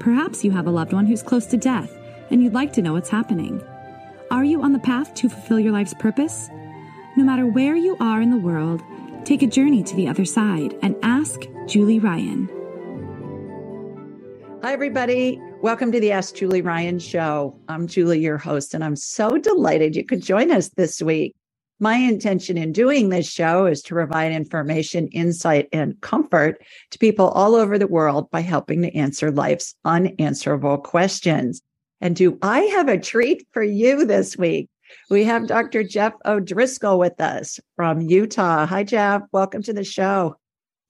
Perhaps you have a loved one who's close to death and you'd like to know what's happening. Are you on the path to fulfill your life's purpose? No matter where you are in the world, take a journey to the other side and ask Julie Ryan. Hi, everybody. Welcome to the Ask Julie Ryan show. I'm Julie, your host, and I'm so delighted you could join us this week. My intention in doing this show is to provide information, insight, and comfort to people all over the world by helping to answer life's unanswerable questions. And do I have a treat for you this week? We have Dr. Jeff O'Driscoll with us from Utah. Hi, Jeff. Welcome to the show.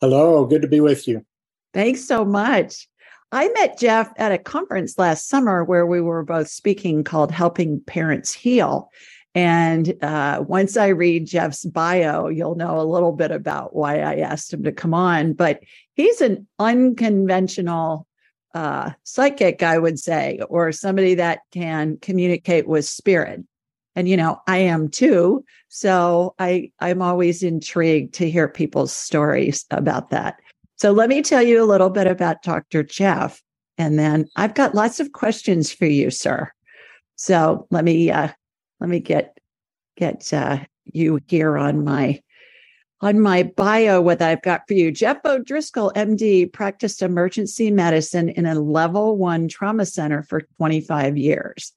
Hello. Good to be with you. Thanks so much. I met Jeff at a conference last summer where we were both speaking called Helping Parents Heal. And uh, once I read Jeff's bio, you'll know a little bit about why I asked him to come on. But he's an unconventional uh, psychic, I would say, or somebody that can communicate with spirit. And you know, I am too. So I I'm always intrigued to hear people's stories about that. So let me tell you a little bit about Dr. Jeff, and then I've got lots of questions for you, sir. So let me uh, let me get get uh, you here on my on my bio what I've got for you. Jeff O'Driscoll, MD, practiced emergency medicine in a level one trauma center for 25 years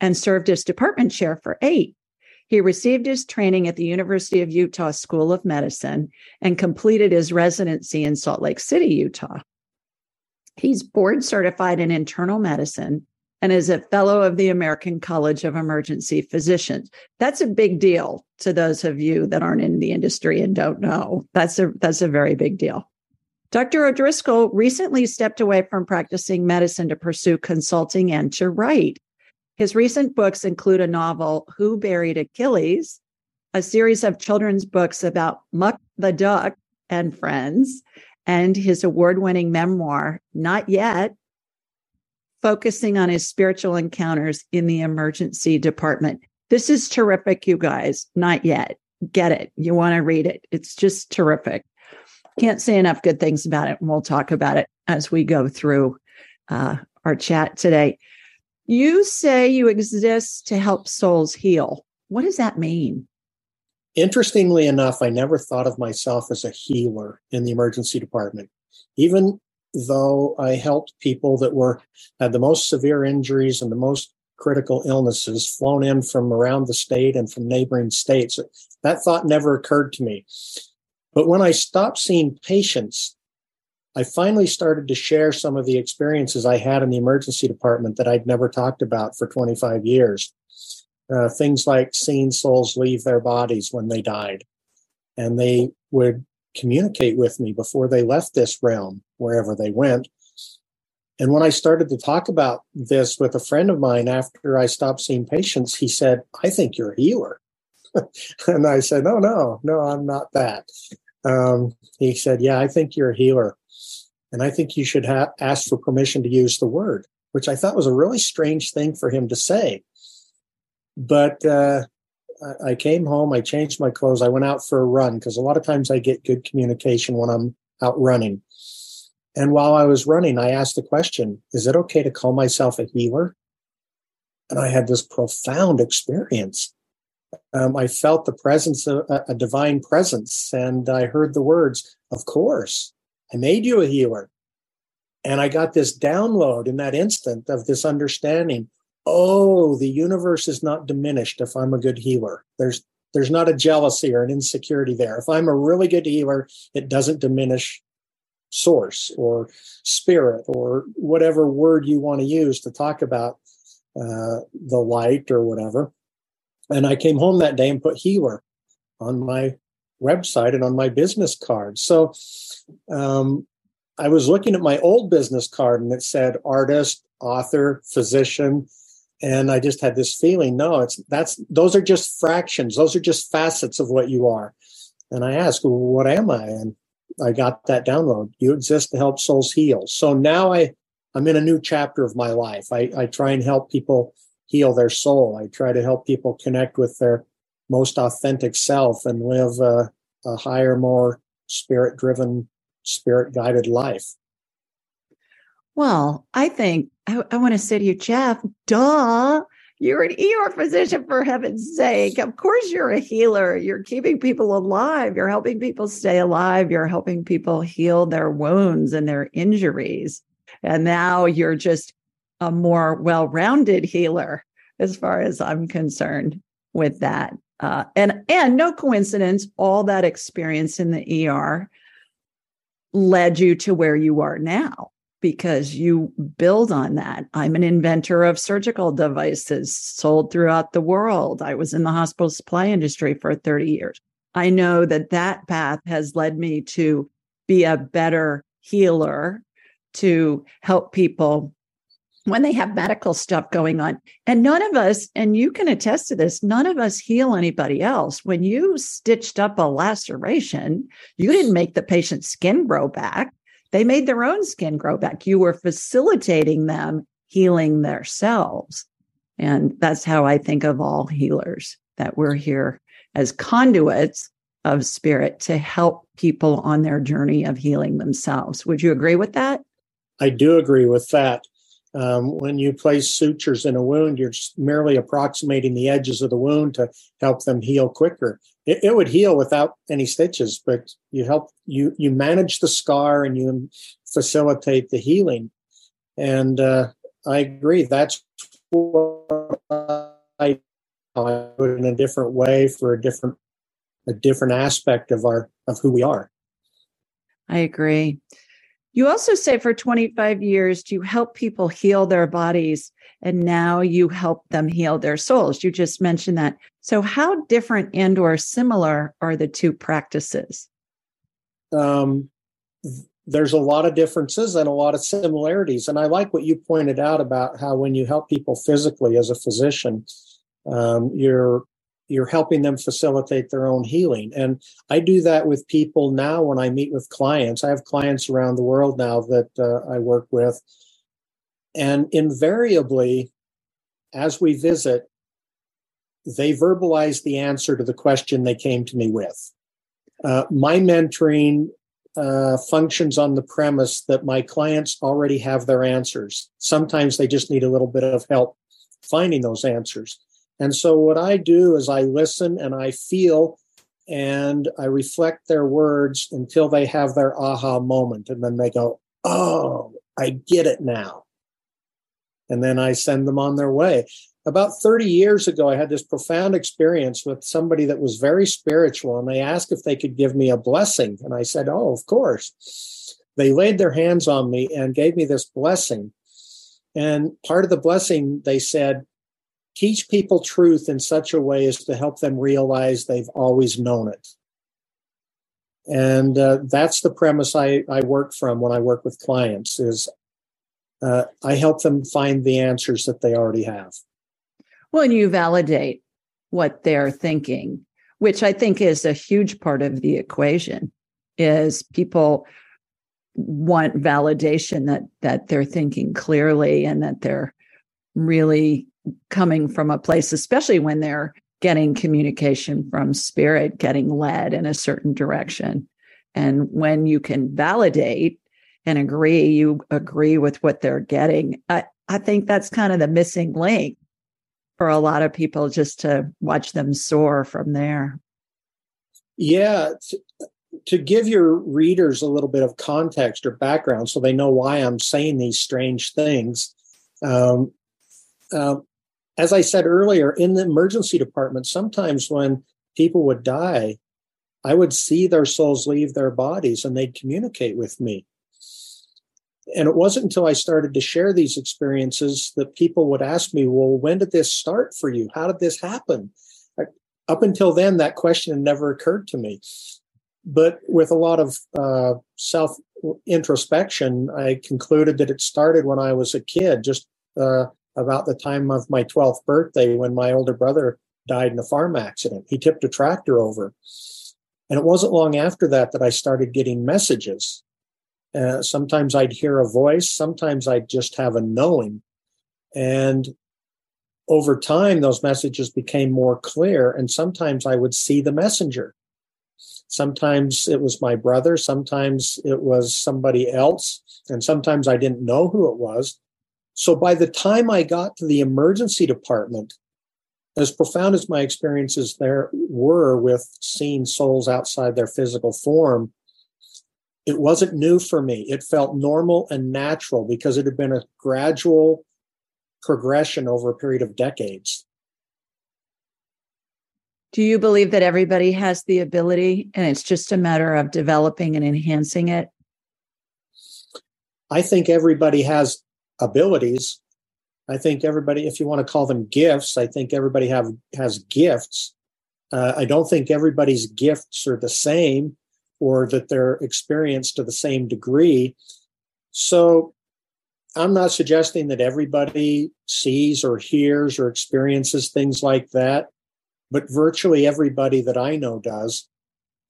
and served as department chair for eight. He received his training at the University of Utah School of Medicine and completed his residency in Salt Lake City, Utah. He's board certified in internal medicine and is a fellow of the American College of Emergency Physicians. That's a big deal to those of you that aren't in the industry and don't know. That's a that's a very big deal. Dr. O'Driscoll recently stepped away from practicing medicine to pursue consulting and to write. His recent books include a novel, Who Buried Achilles, a series of children's books about Muck the Duck and friends, and his award winning memoir, Not Yet, focusing on his spiritual encounters in the emergency department. This is terrific, you guys. Not yet. Get it. You want to read it. It's just terrific. Can't say enough good things about it. And we'll talk about it as we go through uh, our chat today. You say you exist to help souls heal. What does that mean? Interestingly enough, I never thought of myself as a healer in the emergency department. Even though I helped people that were had the most severe injuries and the most critical illnesses flown in from around the state and from neighboring states. That thought never occurred to me. But when I stopped seeing patients, I finally started to share some of the experiences I had in the emergency department that I'd never talked about for 25 years. Uh, things like seeing souls leave their bodies when they died. And they would communicate with me before they left this realm, wherever they went. And when I started to talk about this with a friend of mine after I stopped seeing patients, he said, I think you're a healer. and I said, No, no, no, I'm not that. Um, he said, Yeah, I think you're a healer. And I think you should ha- ask for permission to use the word, which I thought was a really strange thing for him to say. But uh, I came home, I changed my clothes, I went out for a run because a lot of times I get good communication when I'm out running. And while I was running, I asked the question, is it okay to call myself a healer? And I had this profound experience. Um, I felt the presence of a, a divine presence, and I heard the words, Of course, I made you a healer. And I got this download in that instant of this understanding oh, the universe is not diminished if I'm a good healer. There's there's not a jealousy or an insecurity there. If I'm a really good healer, it doesn't diminish source or spirit or whatever word you want to use to talk about uh, the light or whatever. And I came home that day and put healer on my website and on my business card. So um, I was looking at my old business card and it said artist, author, physician. And I just had this feeling, no, it's that's those are just fractions. Those are just facets of what you are. And I asked, well, what am I? And I got that download. You exist to help souls heal. So now I, I'm in a new chapter of my life. I, I try and help people heal their soul. I try to help people connect with their most authentic self and live a, a higher, more spirit driven, spirit guided life. Well, I think I, I want to say to you, Jeff, duh. You're an ER physician for heaven's sake. Of course, you're a healer. You're keeping people alive. You're helping people stay alive. You're helping people heal their wounds and their injuries. And now you're just a more well rounded healer, as far as I'm concerned with that. Uh, and and no coincidence, all that experience in the ER led you to where you are now because you build on that. I'm an inventor of surgical devices sold throughout the world. I was in the hospital supply industry for 30 years. I know that that path has led me to be a better healer, to help people when they have medical stuff going on. And none of us, and you can attest to this, none of us heal anybody else. When you stitched up a laceration, you didn't make the patient's skin grow back. They made their own skin grow back. You were facilitating them healing themselves. And that's how I think of all healers that we're here as conduits of spirit to help people on their journey of healing themselves. Would you agree with that? I do agree with that. Um, when you place sutures in a wound, you're merely approximating the edges of the wound to help them heal quicker. It, it, would heal without any stitches, but you help you you manage the scar and you facilitate the healing. And uh, I agree. That's what I, do in a different way for a different a different aspect of our of who we are. I agree. You also say for 25 years, you help people heal their bodies, and now you help them heal their souls. You just mentioned that. So, how different and or similar are the two practices? Um, there's a lot of differences and a lot of similarities. And I like what you pointed out about how when you help people physically as a physician, um, you're you're helping them facilitate their own healing. And I do that with people now when I meet with clients. I have clients around the world now that uh, I work with. And invariably, as we visit, they verbalize the answer to the question they came to me with. Uh, my mentoring uh, functions on the premise that my clients already have their answers. Sometimes they just need a little bit of help finding those answers. And so what I do is I listen and I feel and I reflect their words until they have their aha moment. And then they go, Oh, I get it now. And then I send them on their way. About 30 years ago, I had this profound experience with somebody that was very spiritual, and they asked if they could give me a blessing. And I said, Oh, of course. They laid their hands on me and gave me this blessing. And part of the blessing, they said, teach people truth in such a way as to help them realize they've always known it. And uh, that's the premise I, I work from when I work with clients is uh, I help them find the answers that they already have. And you validate what they're thinking, which I think is a huge part of the equation is people want validation that that they're thinking clearly and that they're really coming from a place, especially when they're getting communication from spirit, getting led in a certain direction. And when you can validate and agree, you agree with what they're getting. I, I think that's kind of the missing link for a lot of people just to watch them soar from there. Yeah. To, give your readers a little bit of context or background so they know why I'm saying these strange things, um, uh, as I said earlier, in the emergency department, sometimes when people would die, I would see their souls leave their bodies and they'd communicate with me. And it wasn't until I started to share these experiences that people would ask me, Well, when did this start for you? How did this happen? Up until then, that question had never occurred to me. But with a lot of uh, self introspection, I concluded that it started when I was a kid, just uh, about the time of my 12th birthday when my older brother died in a farm accident. He tipped a tractor over. And it wasn't long after that that I started getting messages. Uh, sometimes I'd hear a voice, sometimes I'd just have a knowing. And over time, those messages became more clear, and sometimes I would see the messenger. Sometimes it was my brother, sometimes it was somebody else, and sometimes I didn't know who it was. So by the time I got to the emergency department, as profound as my experiences there were with seeing souls outside their physical form, it wasn't new for me. It felt normal and natural because it had been a gradual progression over a period of decades. Do you believe that everybody has the ability and it's just a matter of developing and enhancing it? I think everybody has abilities. I think everybody, if you want to call them gifts, I think everybody have has gifts. Uh, I don't think everybody's gifts are the same or that they're experienced to the same degree. So I'm not suggesting that everybody sees or hears or experiences things like that, but virtually everybody that I know does.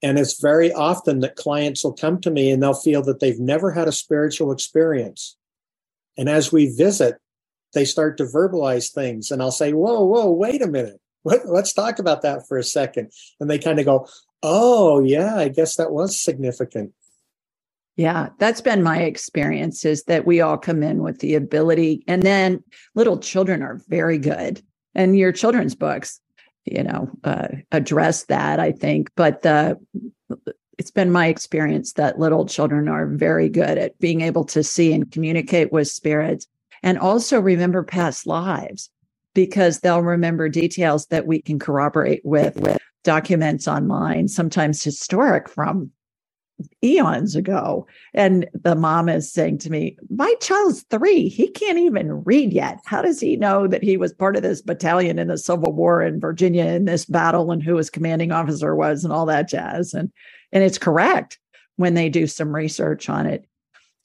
And it's very often that clients will come to me and they'll feel that they've never had a spiritual experience. And as we visit, they start to verbalize things. And I'll say, Whoa, whoa, wait a minute. Let's talk about that for a second. And they kind of go, Oh, yeah, I guess that was significant. Yeah, that's been my experience is that we all come in with the ability and then little children are very good. And your children's books, you know, uh, address that, I think, but the it's been my experience that little children are very good at being able to see and communicate with spirits and also remember past lives because they'll remember details that we can corroborate with, with documents online, sometimes historic from eons ago. And the mom is saying to me, My child's three. He can't even read yet. How does he know that he was part of this battalion in the Civil War in Virginia in this battle and who his commanding officer was and all that jazz? And and it's correct when they do some research on it.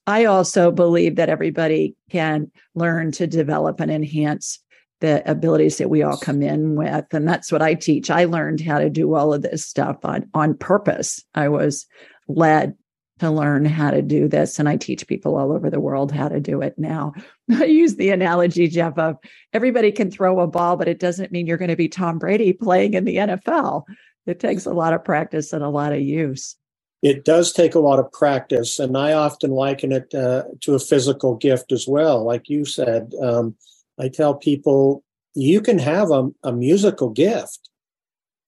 I also believe that everybody can learn to develop and enhance the abilities that we all come in with and that's what i teach i learned how to do all of this stuff on on purpose i was led to learn how to do this. And I teach people all over the world how to do it now. I use the analogy, Jeff, of everybody can throw a ball, but it doesn't mean you're going to be Tom Brady playing in the NFL. It takes a lot of practice and a lot of use. It does take a lot of practice. And I often liken it uh, to a physical gift as well. Like you said, um, I tell people you can have a, a musical gift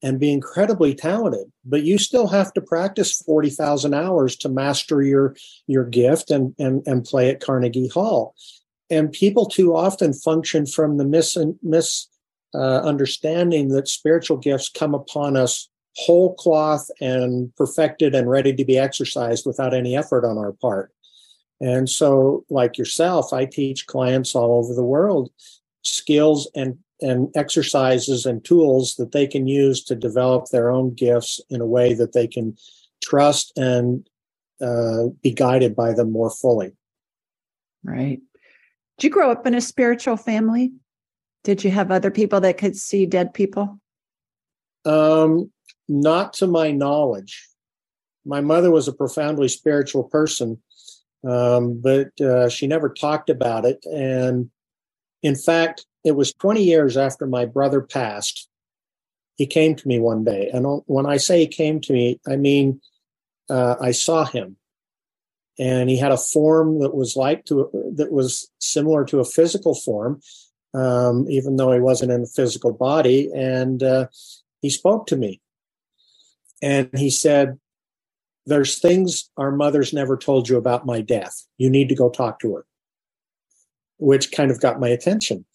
and be incredibly talented but you still have to practice 40,000 hours to master your your gift and and and play at Carnegie Hall and people too often function from the mis mis uh, understanding that spiritual gifts come upon us whole cloth and perfected and ready to be exercised without any effort on our part and so like yourself i teach clients all over the world skills and and exercises and tools that they can use to develop their own gifts in a way that they can trust and uh, be guided by them more fully. Right. Did you grow up in a spiritual family? Did you have other people that could see dead people? Um, not to my knowledge. My mother was a profoundly spiritual person, um, but uh, she never talked about it. And in fact, it was 20 years after my brother passed. He came to me one day. And when I say he came to me, I mean, uh, I saw him and he had a form that was like to, that was similar to a physical form. Um, even though he wasn't in a physical body. And uh, he spoke to me. And he said, There's things our mother's never told you about my death. You need to go talk to her, which kind of got my attention.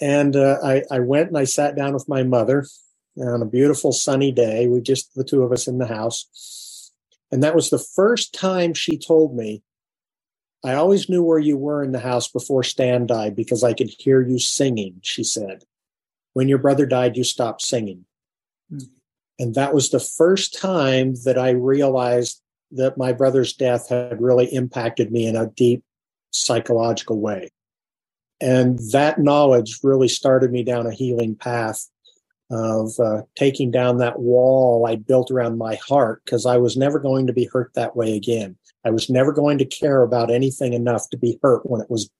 And uh, I, I went and I sat down with my mother on a beautiful sunny day. We just, the two of us in the house. And that was the first time she told me, I always knew where you were in the house before Stan died because I could hear you singing, she said. When your brother died, you stopped singing. Mm. And that was the first time that I realized that my brother's death had really impacted me in a deep psychological way. And that knowledge really started me down a healing path of uh, taking down that wall I built around my heart because I was never going to be hurt that way again. I was never going to care about anything enough to be hurt when it was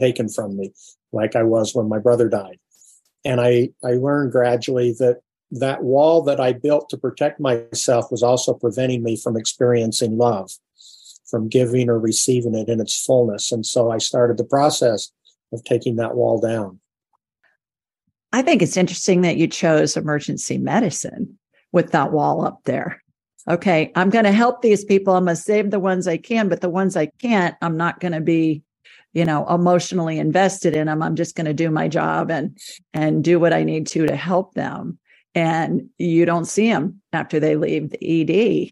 taken from me, like I was when my brother died. And I, I learned gradually that that wall that I built to protect myself was also preventing me from experiencing love, from giving or receiving it in its fullness. And so I started the process of taking that wall down. I think it's interesting that you chose emergency medicine with that wall up there. Okay, I'm going to help these people. I'm going to save the ones I can, but the ones I can't, I'm not going to be, you know, emotionally invested in them. I'm just going to do my job and and do what I need to to help them and you don't see them after they leave the ED,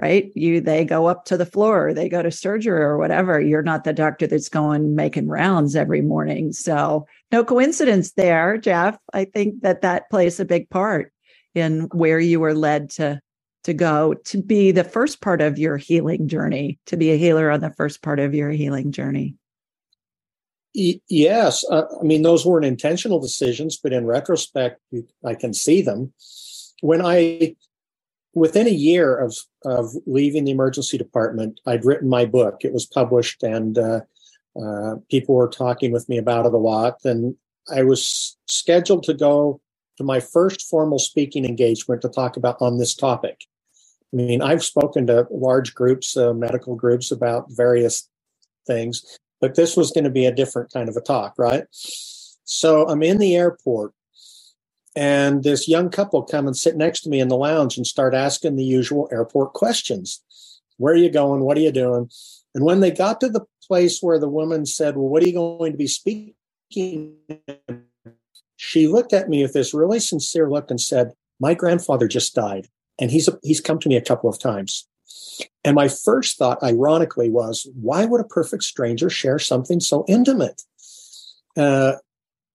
right? You they go up to the floor, they go to surgery or whatever. You're not the doctor that's going making rounds every morning. So no coincidence there, Jeff. I think that that plays a big part in where you were led to to go to be the first part of your healing journey, to be a healer on the first part of your healing journey. Yes, uh, I mean those weren't intentional decisions, but in retrospect, I can see them. When I, within a year of of leaving the emergency department, I'd written my book. It was published, and uh, uh, people were talking with me about it a lot. And I was scheduled to go to my first formal speaking engagement to talk about on this topic. I mean, I've spoken to large groups, uh, medical groups, about various things, but this was going to be a different kind of a talk, right? So I'm in the airport and this young couple come and sit next to me in the lounge and start asking the usual airport questions. Where are you going? What are you doing? And when they got to the place where the woman said, Well, what are you going to be speaking? She looked at me with this really sincere look and said, My grandfather just died. And he's he's come to me a couple of times. And my first thought, ironically, was why would a perfect stranger share something so intimate? Uh,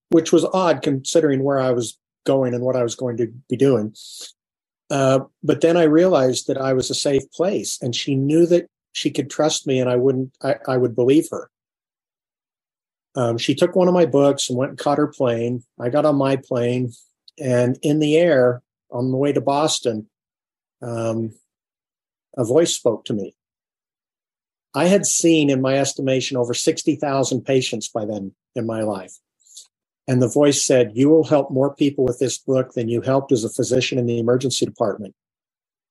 which was odd considering where I was going and what I was going to be doing. Uh, but then I realized that I was a safe place, and she knew that she could trust me, and I wouldn't. I, I would believe her. Um, she took one of my books and went and caught her plane. I got on my plane, and in the air on the way to Boston, um, a voice spoke to me. I had seen, in my estimation, over 60,000 patients by then in my life. And the voice said, You will help more people with this book than you helped as a physician in the emergency department.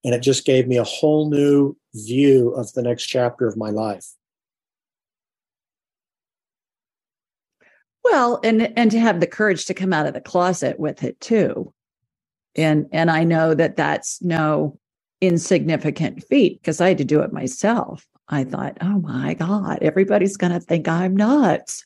And it just gave me a whole new view of the next chapter of my life. Well, and and to have the courage to come out of the closet with it too. And and I know that that's no insignificant feat because I had to do it myself. I thought, oh my God, everybody's going to think I'm nuts.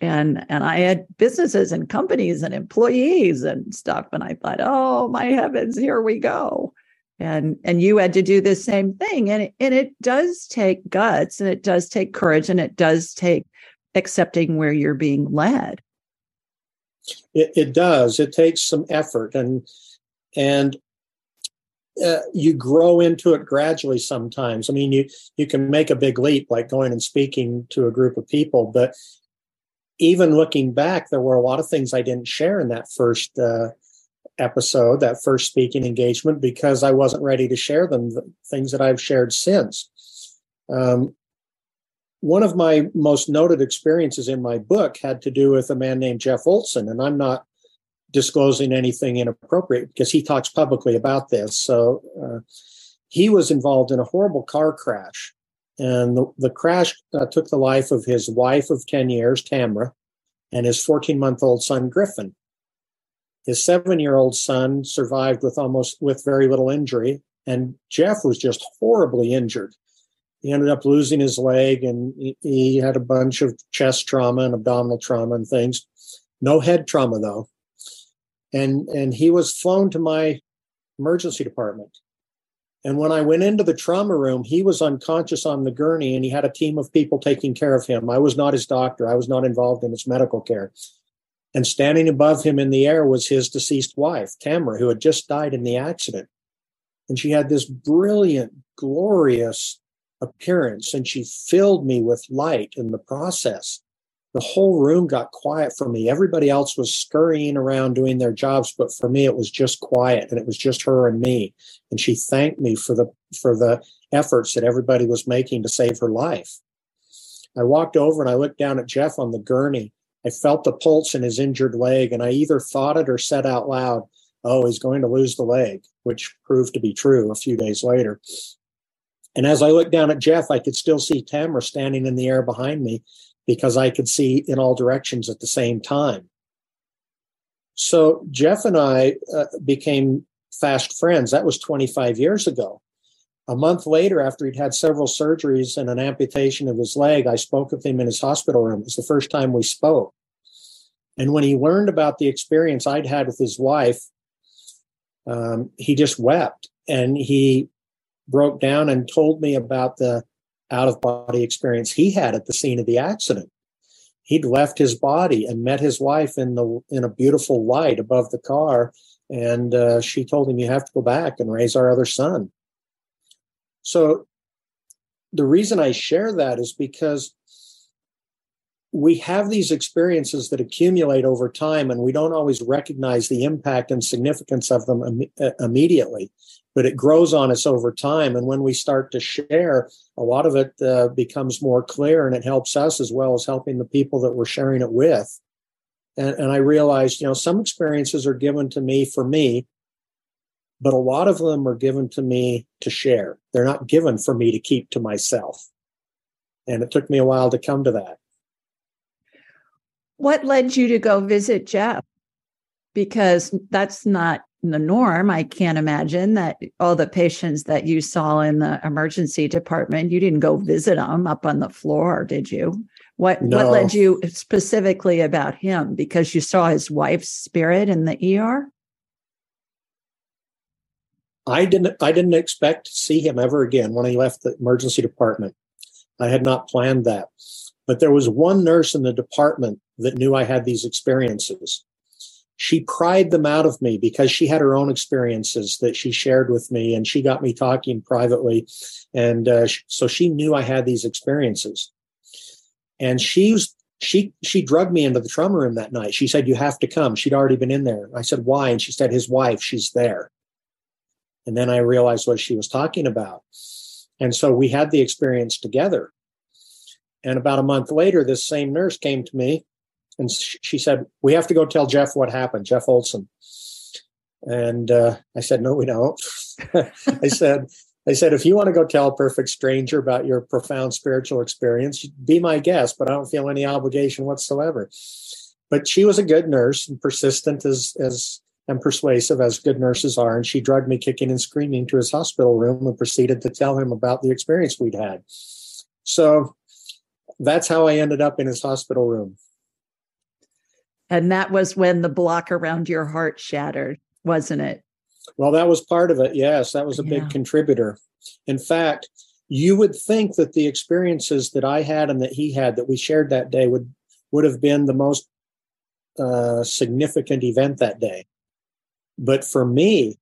And, and I had businesses and companies and employees and stuff. And I thought, oh my heavens, here we go. And, and you had to do the same thing. And it, and it does take guts and it does take courage and it does take accepting where you're being led. It, it does. It takes some effort. And, and uh, you grow into it gradually sometimes. I mean, you you can make a big leap like going and speaking to a group of people, but even looking back, there were a lot of things I didn't share in that first uh, episode, that first speaking engagement, because I wasn't ready to share them. The things that I've shared since. Um, one of my most noted experiences in my book had to do with a man named Jeff Olson, and I'm not disclosing anything inappropriate because he talks publicly about this. So uh, he was involved in a horrible car crash. And the, the crash uh, took the life of his wife of 10 years, Tamara, and his 14 month old son, Griffin. His seven year old son survived with almost with very little injury. And Jeff was just horribly injured. He ended up losing his leg and he had a bunch of chest trauma and abdominal trauma and things. No head trauma though and and he was flown to my emergency department and when i went into the trauma room he was unconscious on the gurney and he had a team of people taking care of him. I was not his doctor. I was not involved in his medical care. And standing above him in the air was his deceased wife tamara who had just died in the accident. And she had this brilliant, glorious appearance, and she filled me with light in the process. The whole room got quiet for me. Everybody else was scurrying around doing their jobs, but for me, it was just quiet, and it was just her and me. And she thanked me for the for the efforts that everybody was making to save her life. I walked over and I looked down at Jeff on the gurney. I felt the pulse in his injured leg, and I either thought it or said out loud, Oh, he's going to lose the leg, which proved to be true a few days later. And as I looked down at Jeff, I could still see Tamara standing in the air behind me because I could see in all directions at the same time. So Jeff and I uh, became fast friends. That was 25 years ago. A month later, after he'd had several surgeries and an amputation of his leg, I spoke with him in his hospital room. It was the first time we spoke. And when he learned about the experience I'd had with his wife, um, he just wept and he broke down and told me about the out of body experience he had at the scene of the accident. He'd left his body and met his wife in the in a beautiful light above the car, and uh, she told him, "You have to go back and raise our other son." So, the reason I share that is because we have these experiences that accumulate over time and we don't always recognize the impact and significance of them Im- uh, immediately but it grows on us over time. And when we start to share a lot of it uh, becomes more clear and it helps us as well as helping the people that we're sharing it with. And, and i realized you know some experiences are given to me for me but a lot of them are given to me to share. They're not given for me to keep to myself. And it took me a while to come to that. What led you to go visit Jeff? Because that's not the norm. I can't imagine that all the patients that you saw in the emergency department, you didn't go visit them up on the floor, did you? What no. what led you specifically about him? Because you saw his wife's spirit in the ER? I didn't I didn't expect to see him ever again when he left the emergency department. I had not planned that. But there was one nurse in the department that knew I had these experiences. She pried them out of me because she had her own experiences that she shared with me, and she got me talking privately. And uh, so she knew I had these experiences. And she was she she drugged me into the trauma room that night. She said, "You have to come." She'd already been in there. I said, "Why?" And she said, "His wife. She's there." And then I realized what she was talking about. And so we had the experience together. And about a month later, this same nurse came to me and she said, We have to go tell Jeff what happened, Jeff Olson. And uh, I said, No, we don't. I said, I said, if you want to go tell a perfect stranger about your profound spiritual experience, be my guest, but I don't feel any obligation whatsoever. But she was a good nurse and persistent as as and persuasive as good nurses are, and she drugged me kicking and screaming to his hospital room and proceeded to tell him about the experience we'd had. So that's how I ended up in his hospital room. And that was when the block around your heart shattered, wasn't it? Well, that was part of it. Yes, that was a yeah. big contributor. In fact, you would think that the experiences that I had and that he had that we shared that day would would have been the most uh, significant event that day. But for me,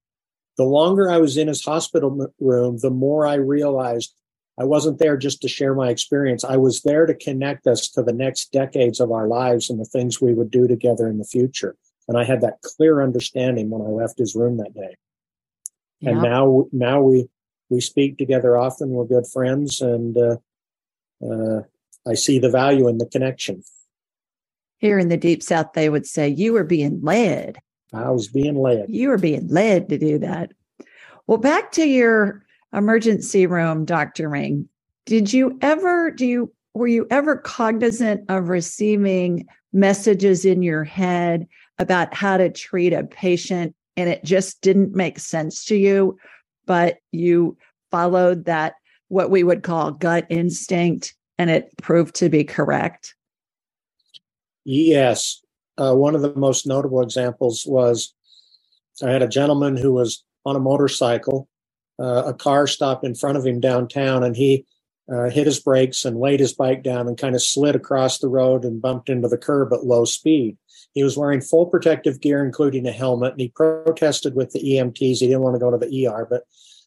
the longer I was in his hospital room, the more I realized I wasn't there just to share my experience. I was there to connect us to the next decades of our lives and the things we would do together in the future. And I had that clear understanding when I left his room that day. Yeah. And now, now we we speak together often. We're good friends, and uh, uh, I see the value in the connection. Here in the deep south, they would say you were being led. I was being led. You were being led to do that. Well, back to your emergency room, Dr. Ring, did you ever do you were you ever cognizant of receiving messages in your head about how to treat a patient and it just didn't make sense to you, but you followed that what we would call gut instinct and it proved to be correct? Yes. Uh, one of the most notable examples was I had a gentleman who was on a motorcycle uh, a car stopped in front of him downtown and he uh, hit his brakes and laid his bike down and kind of slid across the road and bumped into the curb at low speed. He was wearing full protective gear, including a helmet, and he protested with the EMTs. He didn't want to go to the ER, but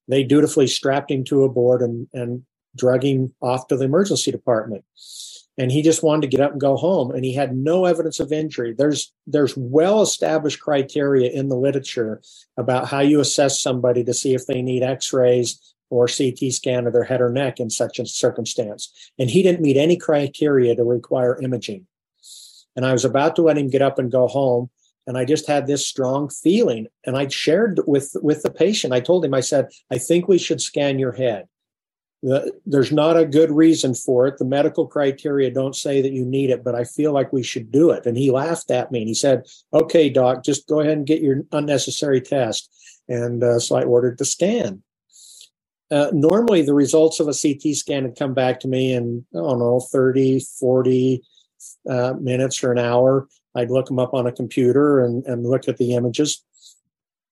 they dutifully strapped him to a board and, and drug him off to the emergency department. And he just wanted to get up and go home. And he had no evidence of injury. There's there's well established criteria in the literature about how you assess somebody to see if they need X-rays or CT scan of their head or neck in such a circumstance. And he didn't meet any criteria to require imaging. And I was about to let him get up and go home. And I just had this strong feeling. And I shared with, with the patient. I told him, I said, I think we should scan your head. There's not a good reason for it. The medical criteria don't say that you need it, but I feel like we should do it. And he laughed at me and he said, Okay, doc, just go ahead and get your unnecessary test. And uh, so I ordered the scan. Uh, normally, the results of a CT scan had come back to me in, I don't know, 30, 40 uh, minutes or an hour. I'd look them up on a computer and, and look at the images.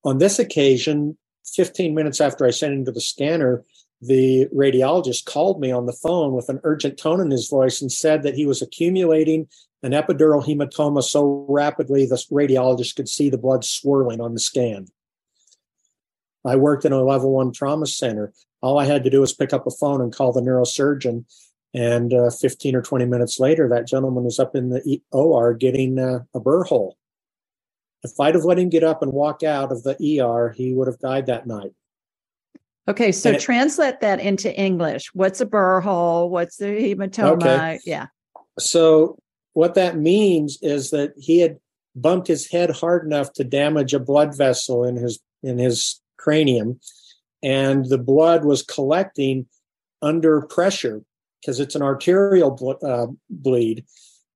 On this occasion, 15 minutes after I sent him to the scanner, the radiologist called me on the phone with an urgent tone in his voice and said that he was accumulating an epidural hematoma so rapidly the radiologist could see the blood swirling on the scan. I worked in a level one trauma center. All I had to do was pick up a phone and call the neurosurgeon. And uh, 15 or 20 minutes later, that gentleman was up in the OR getting uh, a burr hole. If I'd have let him get up and walk out of the ER, he would have died that night. Okay, so it, translate that into English. What's a burr hole? What's the hematoma? Okay. Yeah. So what that means is that he had bumped his head hard enough to damage a blood vessel in his in his cranium, and the blood was collecting under pressure because it's an arterial uh, bleed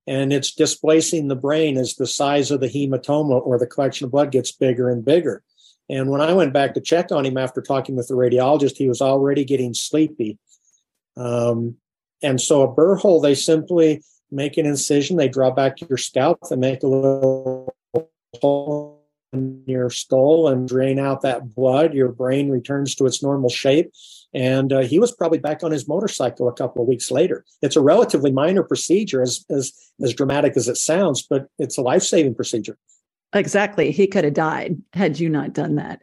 and it's displacing the brain as the size of the hematoma or the collection of blood gets bigger and bigger. And when I went back to check on him after talking with the radiologist, he was already getting sleepy. Um, and so a burr hole, they simply make an incision, they draw back your scalp, they make a little hole in your skull and drain out that blood. Your brain returns to its normal shape. And uh, he was probably back on his motorcycle a couple of weeks later. It's a relatively minor procedure, as as as dramatic as it sounds, but it's a life saving procedure. Exactly. He could have died had you not done that.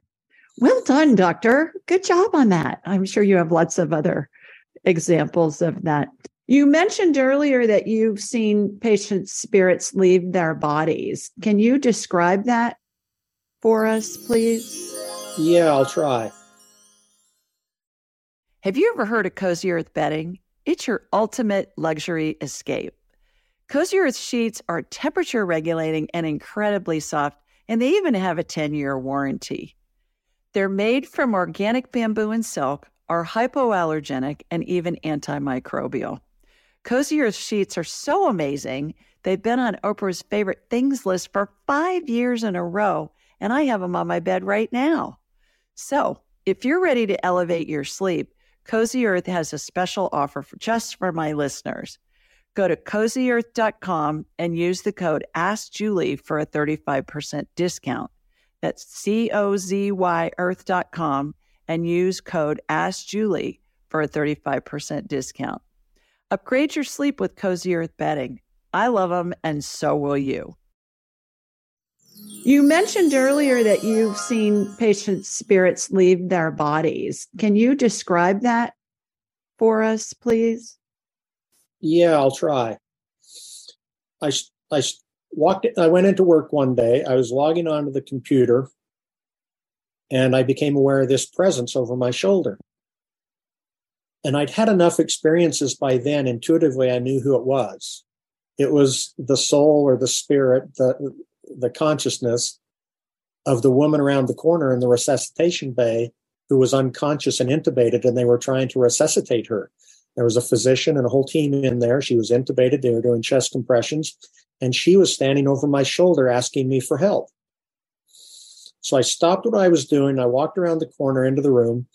Well done, doctor. Good job on that. I'm sure you have lots of other examples of that. You mentioned earlier that you've seen patients' spirits leave their bodies. Can you describe that for us, please? Yeah, I'll try. Have you ever heard of Cozy Earth bedding? It's your ultimate luxury escape. Cozy sheets are temperature regulating and incredibly soft, and they even have a 10 year warranty. They're made from organic bamboo and silk, are hypoallergenic, and even antimicrobial. Cozy sheets are so amazing, they've been on Oprah's favorite things list for five years in a row, and I have them on my bed right now. So, if you're ready to elevate your sleep, Cozy Earth has a special offer for just for my listeners. Go to cozyearth.com and use the code AskJulie for a 35% discount. That's C O Z Y earth.com and use code AskJulie for a 35% discount. Upgrade your sleep with Cozy Earth bedding. I love them, and so will you. You mentioned earlier that you've seen patients' spirits leave their bodies. Can you describe that for us, please? Yeah, I'll try. I, I walked, I went into work one day. I was logging onto the computer and I became aware of this presence over my shoulder. And I'd had enough experiences by then, intuitively, I knew who it was. It was the soul or the spirit, the, the consciousness of the woman around the corner in the resuscitation bay who was unconscious and intubated, and they were trying to resuscitate her. There was a physician and a whole team in there. She was intubated. They were doing chest compressions, and she was standing over my shoulder asking me for help. So I stopped what I was doing. I walked around the corner into the room.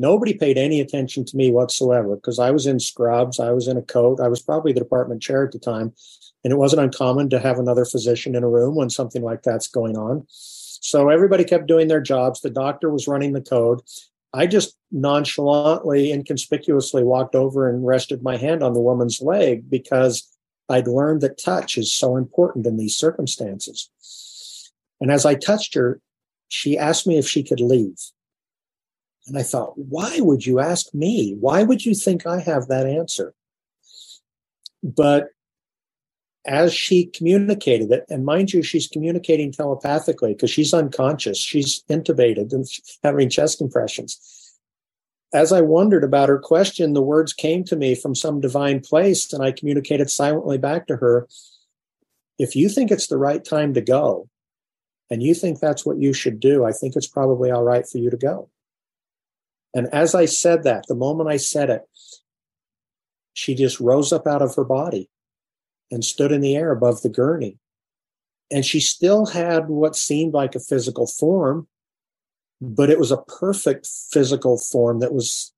Nobody paid any attention to me whatsoever because I was in scrubs. I was in a coat. I was probably the department chair at the time. And it wasn't uncommon to have another physician in a room when something like that's going on. So everybody kept doing their jobs. The doctor was running the code. I just nonchalantly, and inconspicuously walked over and rested my hand on the woman's leg because I'd learned that touch is so important in these circumstances. And as I touched her, she asked me if she could leave. And I thought, why would you ask me? Why would you think I have that answer? But as she communicated it, and mind you, she's communicating telepathically because she's unconscious, she's intubated and having chest compressions. As I wondered about her question, the words came to me from some divine place, and I communicated silently back to her if you think it's the right time to go, and you think that's what you should do, I think it's probably all right for you to go. And as I said that, the moment I said it, she just rose up out of her body and stood in the air above the gurney. And she still had what seemed like a physical form, but it was a perfect physical form that was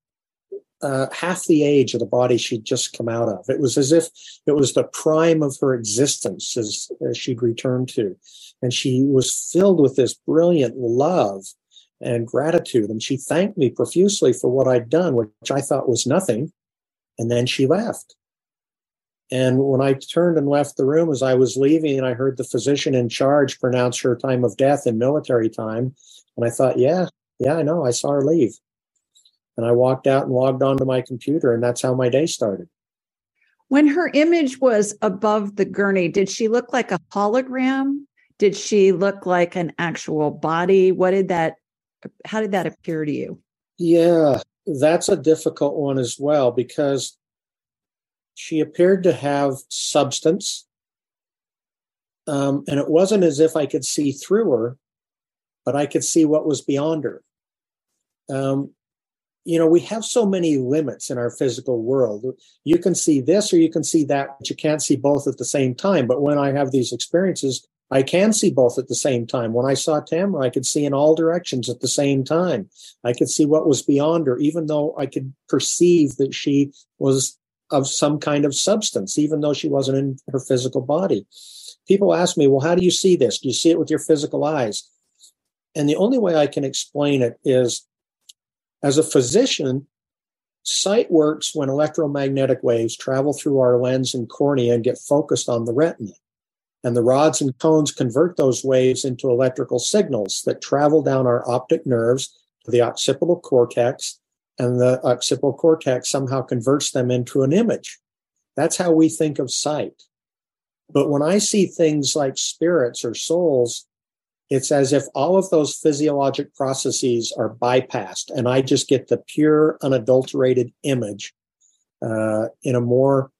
uh, half the age of the body she'd just come out of. It was as if it was the prime of her existence as, as she'd returned to. And she was filled with this brilliant love and gratitude. And she thanked me profusely for what I'd done, which I thought was nothing. And then she left. And when I turned and left the room as I was leaving, I heard the physician in charge pronounce her time of death in military time. And I thought, yeah, yeah, I know. I saw her leave. And I walked out and logged onto my computer, and that's how my day started. When her image was above the gurney, did she look like a hologram? Did she look like an actual body? What did that, how did that appear to you? Yeah, that's a difficult one as well because she appeared to have substance. Um, and it wasn't as if I could see through her, but I could see what was beyond her. Um, you know, we have so many limits in our physical world. You can see this or you can see that, but you can't see both at the same time. But when I have these experiences, I can see both at the same time. When I saw Tamara, I could see in all directions at the same time. I could see what was beyond her, even though I could perceive that she was of some kind of substance, even though she wasn't in her physical body. People ask me, well, how do you see this? Do you see it with your physical eyes? And the only way I can explain it is as a physician, sight works when electromagnetic waves travel through our lens and cornea and get focused on the retina. And the rods and cones convert those waves into electrical signals that travel down our optic nerves to the occipital cortex and the occipital cortex somehow converts them into an image. That's how we think of sight. But when I see things like spirits or souls, it's as if all of those physiologic processes are bypassed and I just get the pure, unadulterated image uh, in a more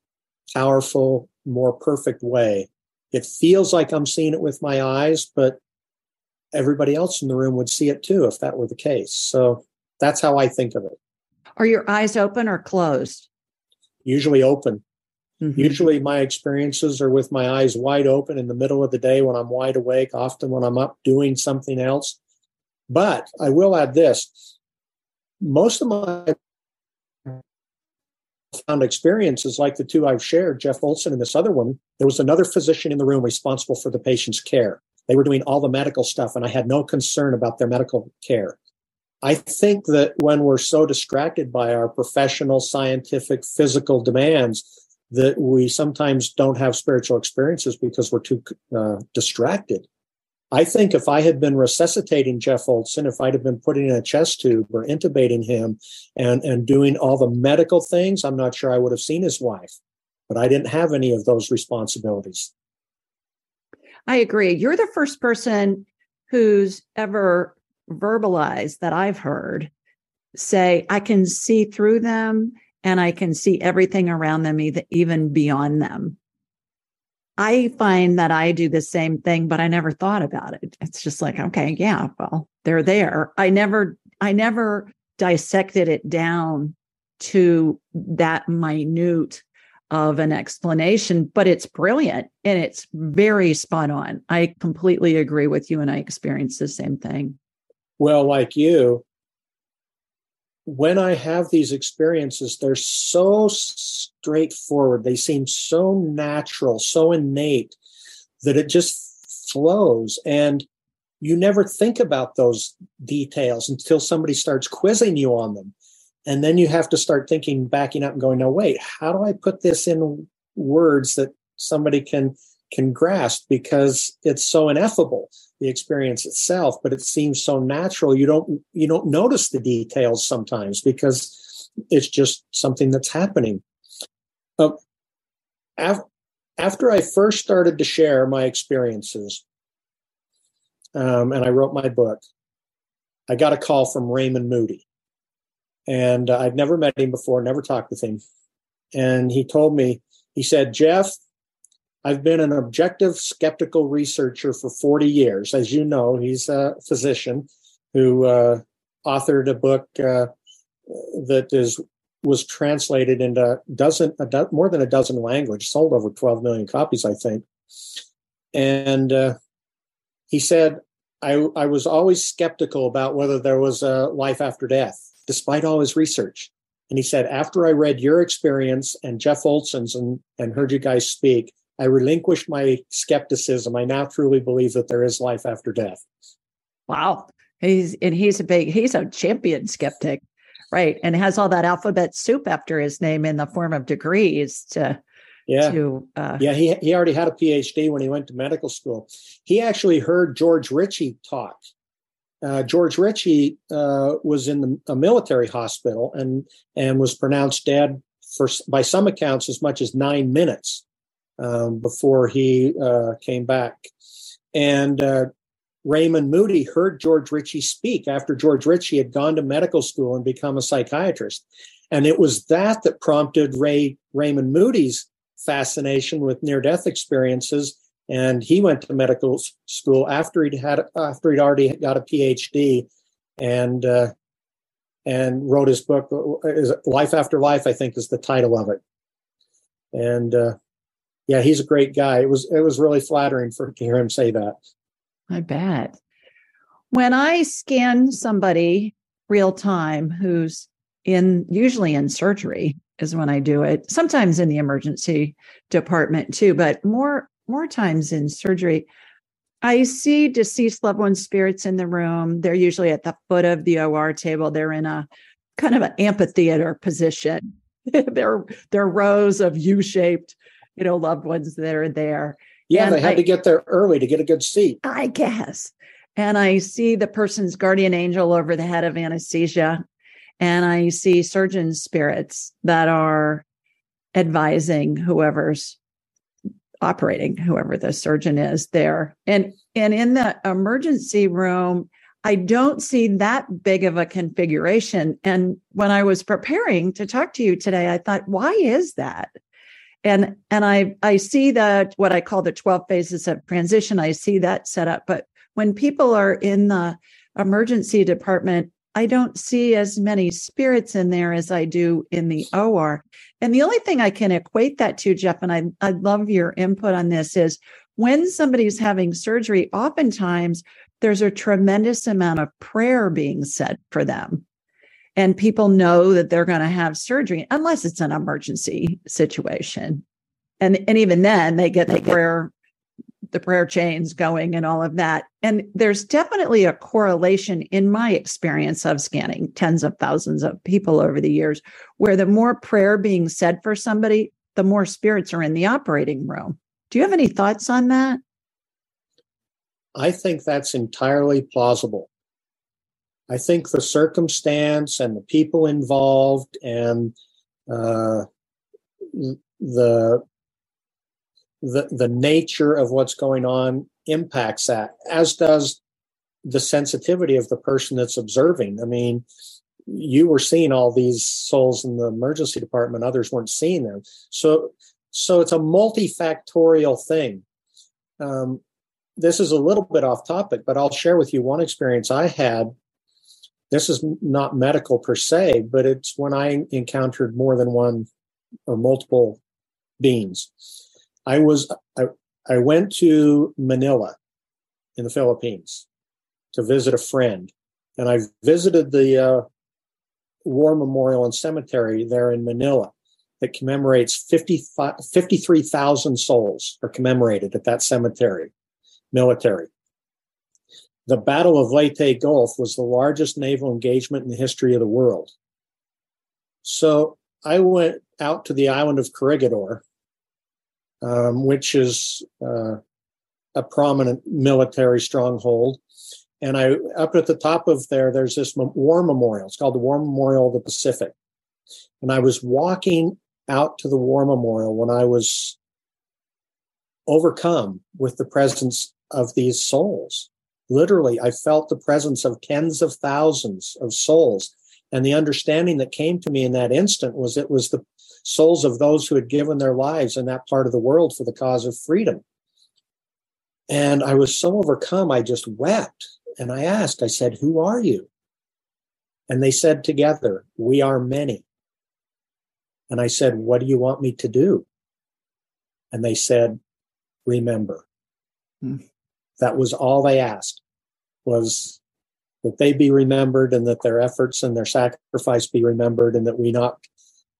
powerful, more perfect way. It feels like I'm seeing it with my eyes, but everybody else in the room would see it too if that were the case. So that's how I think of it. Are your eyes open or closed? Usually open. Mm-hmm. Usually my experiences are with my eyes wide open in the middle of the day when I'm wide awake, often when I'm up doing something else. But I will add this most of my found experiences like the two I've shared, Jeff Olsen and this other woman, there was another physician in the room responsible for the patient's care. They were doing all the medical stuff, and I had no concern about their medical care. I think that when we're so distracted by our professional, scientific, physical demands, that we sometimes don't have spiritual experiences because we're too uh, distracted. I think if I had been resuscitating Jeff Olsen, if I'd have been putting in a chest tube or intubating him and, and doing all the medical things, I'm not sure I would have seen his wife. But I didn't have any of those responsibilities. I agree. You're the first person who's ever verbalized that I've heard say, I can see through them and I can see everything around them, even beyond them. I find that I do the same thing, but I never thought about it. It's just like, okay, yeah, well, they're there. I never, I never dissected it down to that minute of an explanation, but it's brilliant and it's very spot on. I completely agree with you, and I experienced the same thing. Well, like you, when I have these experiences, they're so straightforward. They seem so natural, so innate that it just flows. And you never think about those details until somebody starts quizzing you on them. And then you have to start thinking, backing up and going, no, wait, how do I put this in words that somebody can can grasp because it's so ineffable the experience itself, but it seems so natural. You don't you don't notice the details sometimes because it's just something that's happening. Uh, af- after I first started to share my experiences, um, and I wrote my book, I got a call from Raymond Moody, and uh, I'd never met him before, never talked with him, and he told me, he said, Jeff, I've been an objective skeptical researcher for 40 years. As you know, he's a physician who uh, authored a book uh, that is was translated into dozen do, more than a dozen languages, sold over 12 million copies, I think. And uh, he said, I, I was always skeptical about whether there was a life after death, despite all his research. And he said, after I read your experience and Jeff Olsen's and, and heard you guys speak, I relinquished my skepticism. I now truly believe that there is life after death. Wow. He's and he's a big he's a champion skeptic, right? And has all that alphabet soup after his name in the form of degrees to yeah. To, uh, yeah, he he already had a PhD when he went to medical school. He actually heard George Ritchie talk. Uh, George Ritchie uh, was in the, a military hospital and and was pronounced dead for by some accounts as much as nine minutes um, before he uh, came back. And uh, Raymond Moody heard George Ritchie speak after George Ritchie had gone to medical school and become a psychiatrist. And it was that that prompted Ray Raymond Moody's fascination with near death experiences. And he went to medical school after he'd had after he'd already got a PhD, and uh, and wrote his book. Life After Life? I think is the title of it. And uh, yeah, he's a great guy. It was it was really flattering for to hear him say that. I bet. When I scan somebody real time who's in usually in surgery is when I do it. Sometimes in the emergency department too, but more more times in surgery. I see deceased loved ones spirits in the room. They're usually at the foot of the OR table. They're in a kind of an amphitheater position. they're they're rows of U-shaped you know, loved ones that are there. Yeah, and they had I, to get there early to get a good seat. I guess. And I see the person's guardian angel over the head of anesthesia. And I see surgeon spirits that are advising whoever's operating, whoever the surgeon is there. And and in the emergency room, I don't see that big of a configuration. And when I was preparing to talk to you today, I thought, why is that? And and i i see that what i call the 12 phases of transition i see that set up but when people are in the emergency department i don't see as many spirits in there as i do in the or and the only thing i can equate that to jeff and i i love your input on this is when somebody's having surgery oftentimes there's a tremendous amount of prayer being said for them and people know that they're going to have surgery unless it's an emergency situation. And and even then they get the prayer the prayer chains going and all of that. And there's definitely a correlation in my experience of scanning tens of thousands of people over the years where the more prayer being said for somebody the more spirits are in the operating room. Do you have any thoughts on that? I think that's entirely plausible I think the circumstance and the people involved and uh, the the the nature of what's going on impacts that, as does the sensitivity of the person that's observing. I mean, you were seeing all these souls in the emergency department; others weren't seeing them. So, so it's a multifactorial thing. Um, this is a little bit off topic, but I'll share with you one experience I had this is not medical per se, but it's when I encountered more than one or multiple beings. I was I, I went to Manila in the Philippines to visit a friend, and I visited the uh, War Memorial and Cemetery there in Manila that commemorates 53,000 souls are commemorated at that cemetery, military. The Battle of Leyte Gulf was the largest naval engagement in the history of the world. So I went out to the island of Corregidor, um, which is uh, a prominent military stronghold. And I up at the top of there, there's this war memorial. It's called the War Memorial of the Pacific. And I was walking out to the war memorial when I was overcome with the presence of these souls. Literally, I felt the presence of tens of thousands of souls. And the understanding that came to me in that instant was it was the souls of those who had given their lives in that part of the world for the cause of freedom. And I was so overcome, I just wept. And I asked, I said, Who are you? And they said together, We are many. And I said, What do you want me to do? And they said, Remember. Hmm. That was all they asked was that they be remembered and that their efforts and their sacrifice be remembered and that we not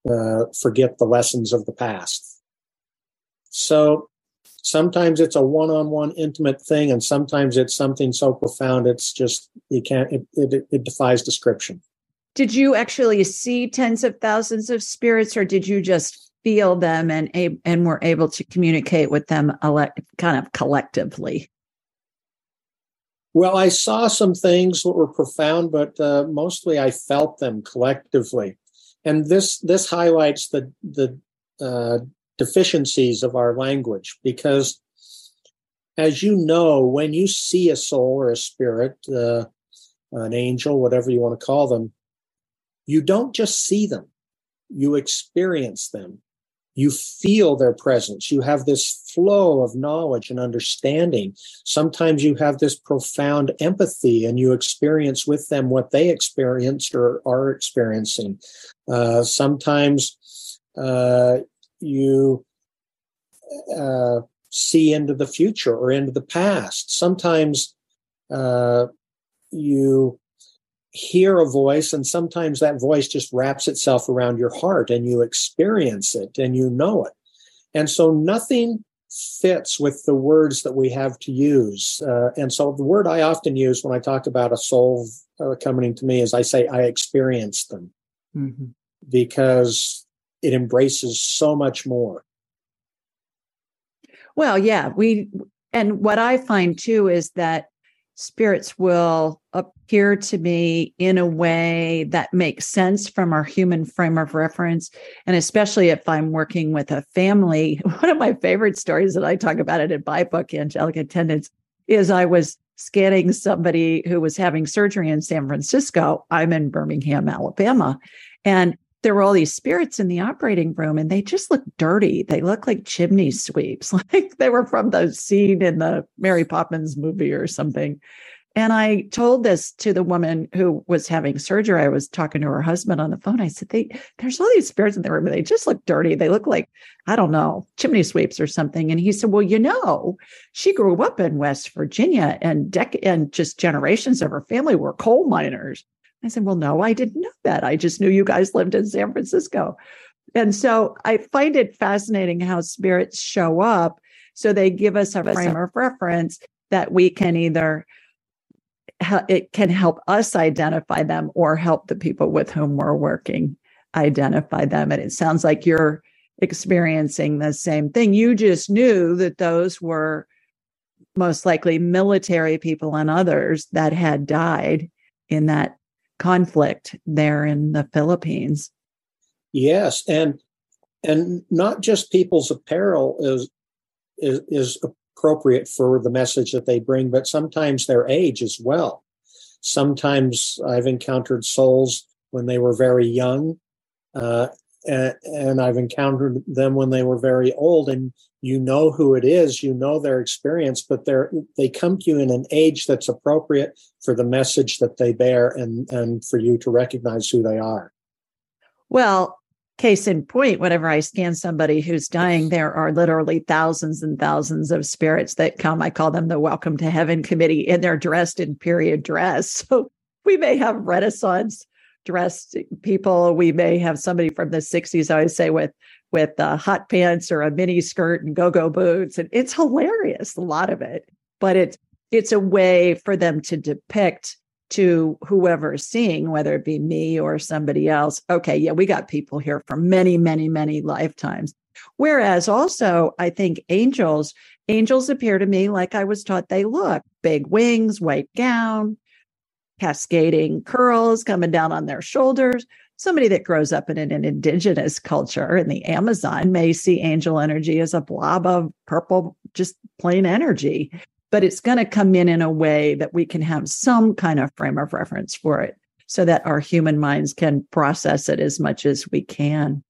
uh, forget the lessons of the past. So sometimes it's a one-on-one intimate thing and sometimes it's something so profound it's just you can't it, it, it defies description did you actually see tens of thousands of spirits or did you just feel them and and were able to communicate with them kind of collectively well i saw some things that were profound but uh, mostly i felt them collectively and this this highlights the the uh, deficiencies of our language because as you know when you see a soul or a spirit uh, an angel whatever you want to call them you don't just see them, you experience them. You feel their presence. You have this flow of knowledge and understanding. Sometimes you have this profound empathy and you experience with them what they experienced or are experiencing. Uh, sometimes uh, you uh, see into the future or into the past. Sometimes uh, you hear a voice and sometimes that voice just wraps itself around your heart and you experience it and you know it. And so nothing fits with the words that we have to use. Uh, and so the word i often use when i talk about a soul uh, coming to me is i say i experienced them. Mm-hmm. because it embraces so much more. Well yeah we and what i find too is that spirits will appear to me in a way that makes sense from our human frame of reference. And especially if I'm working with a family, one of my favorite stories that I talk about it in my book, Angelic Attendance, is I was scanning somebody who was having surgery in San Francisco. I'm in Birmingham, Alabama. And there were all these spirits in the operating room and they just looked dirty. They looked like chimney sweeps, like they were from the scene in the Mary Poppins movie or something. And I told this to the woman who was having surgery. I was talking to her husband on the phone. I said, they, there's all these spirits in the room. They just look dirty. They look like, I don't know, chimney sweeps or something. And he said, well, you know, she grew up in West Virginia and dec- and just generations of her family were coal miners. I said, Well, no, I didn't know that. I just knew you guys lived in San Francisco. And so I find it fascinating how spirits show up. So they give us a frame of reference that we can either it can help us identify them or help the people with whom we're working identify them. And it sounds like you're experiencing the same thing. You just knew that those were most likely military people and others that had died in that conflict there in the Philippines. Yes, and and not just people's apparel is is, is appropriate for the message that they bring, but sometimes their age as well. Sometimes I've encountered souls when they were very young, uh, and, and I've encountered them when they were very old, and you know who it is, you know their experience, but they're they come to you in an age that's appropriate for the message that they bear and and for you to recognize who they are. Well, case in point, whenever I scan somebody who's dying, there are literally thousands and thousands of spirits that come. I call them the Welcome to Heaven Committee, and they're dressed in period dress. So we may have Renaissance dressed people. We may have somebody from the 60s, I always say, with with uh, hot pants or a mini skirt and go-go boots. And it's hilarious, a lot of it. But it's it's a way for them to depict to whoever is seeing, whether it be me or somebody else. Okay, yeah, we got people here for many, many, many lifetimes. Whereas also, I think angels, angels appear to me like I was taught they look big wings, white gown, cascading curls coming down on their shoulders. Somebody that grows up in an, an indigenous culture in the Amazon may see angel energy as a blob of purple, just plain energy, but it's going to come in in a way that we can have some kind of frame of reference for it so that our human minds can process it as much as we can.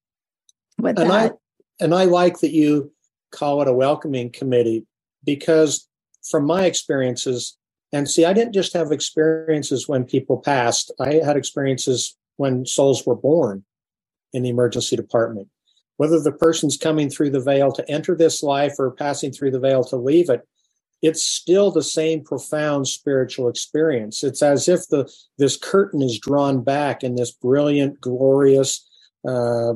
With and that, I and I like that you call it a welcoming committee because from my experiences, and see, I didn't just have experiences when people passed. I had experiences when souls were born in the emergency department. Whether the person's coming through the veil to enter this life or passing through the veil to leave it, it's still the same profound spiritual experience. It's as if the this curtain is drawn back and this brilliant, glorious uh,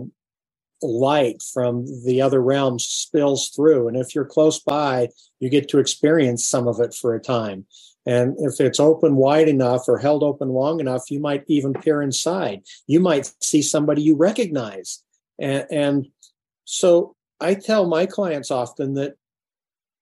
light from the other realms spills through. And if you're close by, you get to experience some of it for a time. And if it's open wide enough or held open long enough, you might even peer inside. You might see somebody you recognize. And, and so I tell my clients often that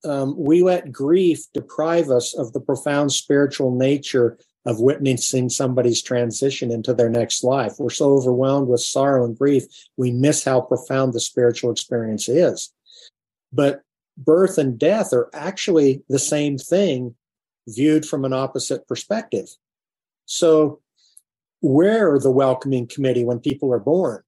um, we let grief deprive us of the profound spiritual nature of witnessing somebody's transition into their next life. We're so overwhelmed with sorrow and grief, we miss how profound the spiritual experience is. But birth and death are actually the same thing viewed from an opposite perspective. So, we're the welcoming committee when people are born.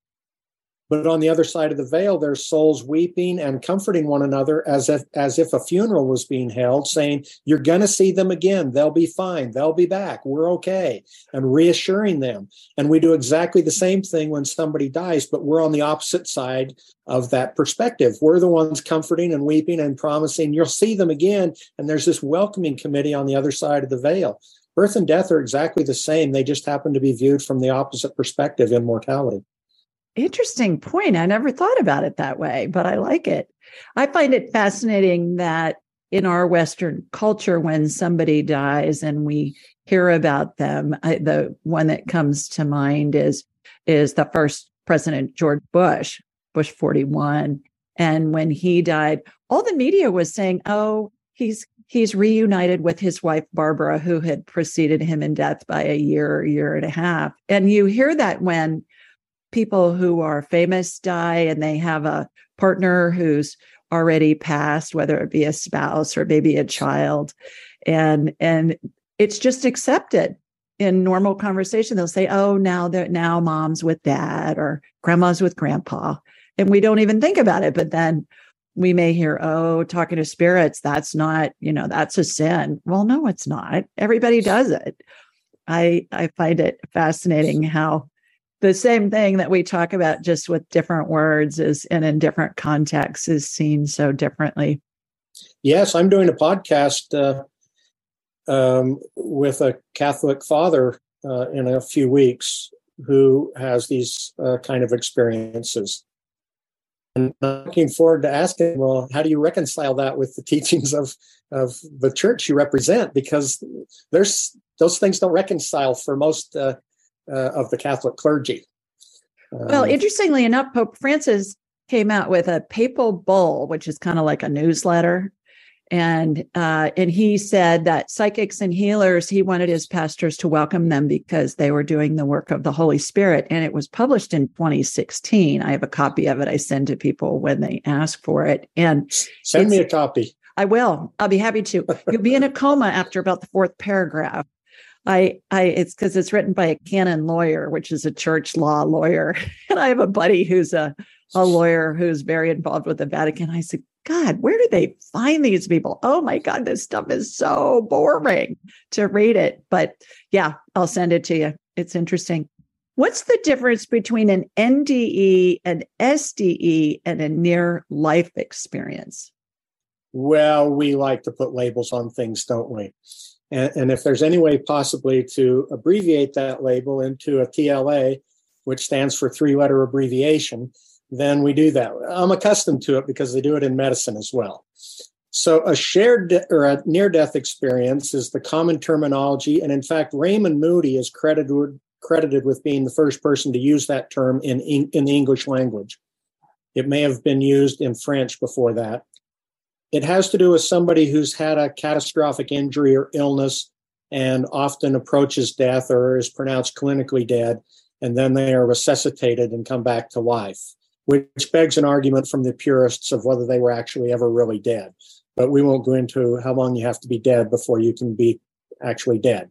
But on the other side of the veil, there's souls weeping and comforting one another as if as if a funeral was being held, saying, You're gonna see them again. They'll be fine, they'll be back, we're okay, and reassuring them. And we do exactly the same thing when somebody dies, but we're on the opposite side of that perspective. We're the ones comforting and weeping and promising you'll see them again. And there's this welcoming committee on the other side of the veil. Birth and death are exactly the same. They just happen to be viewed from the opposite perspective in mortality. Interesting point. I never thought about it that way, but I like it. I find it fascinating that in our Western culture, when somebody dies and we hear about them, I, the one that comes to mind is is the first President George Bush, Bush 41. And when he died, all the media was saying, oh, he's he's reunited with his wife Barbara, who had preceded him in death by a year, year and a half. And you hear that when people who are famous die and they have a partner who's already passed whether it be a spouse or maybe a child. And and it's just accepted in normal conversation. They'll say oh now that now mom's with dad or grandma's with grandpa. And we don't even think about it but then we may hear oh talking to spirits that's not you know that's a sin. Well no it's not. Everybody does it. I i find it fascinating how the same thing that we talk about just with different words is and in different contexts is seen so differently. Yes i'm doing a podcast uh, um, with a catholic father uh, in a few weeks who has these uh, kind of experiences. And I'm looking forward to asking well how do you reconcile that with the teachings of of the church you represent? Because there's those things don't reconcile for most uh, uh, of the Catholic clergy. well, um, interestingly enough, Pope Francis came out with a papal bull, which is kind of like a newsletter. And uh, and he said that psychics and healers, he wanted his pastors to welcome them because they were doing the work of the Holy Spirit. And it was published in 2016. I have a copy of it. I send to people when they ask for it. And send me a copy. I will. I'll be happy to. You'll be in a coma after about the fourth paragraph. I, I, it's because it's written by a canon lawyer, which is a church law lawyer. And I have a buddy who's a, a lawyer who's very involved with the Vatican. I said, God, where do they find these people? Oh my God, this stuff is so boring to read it. But yeah, I'll send it to you. It's interesting. What's the difference between an NDE, an SDE, and a near life experience? Well, we like to put labels on things, don't we? And, and, if there's any way possibly to abbreviate that label into a TLA, which stands for three letter abbreviation, then we do that. I'm accustomed to it because they do it in medicine as well. So a shared de- or a near death experience is the common terminology. And in fact, Raymond Moody is credited, credited with being the first person to use that term in, in the English language. It may have been used in French before that. It has to do with somebody who's had a catastrophic injury or illness and often approaches death or is pronounced clinically dead, and then they are resuscitated and come back to life, which begs an argument from the purists of whether they were actually ever really dead. But we won't go into how long you have to be dead before you can be actually dead.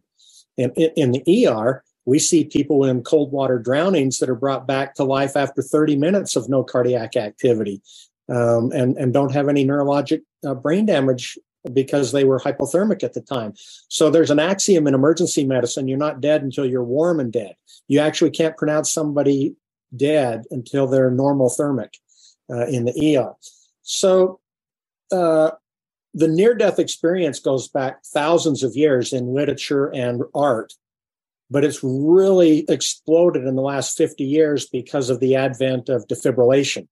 In, in, the ER, we see people in cold water drownings that are brought back to life after 30 minutes of no cardiac activity um, and, and don't have any neurologic uh, brain damage because they were hypothermic at the time. So there's an axiom in emergency medicine you're not dead until you're warm and dead. You actually can't pronounce somebody dead until they're normothermic uh, in the ER. So uh, the near death experience goes back thousands of years in literature and art, but it's really exploded in the last 50 years because of the advent of defibrillation.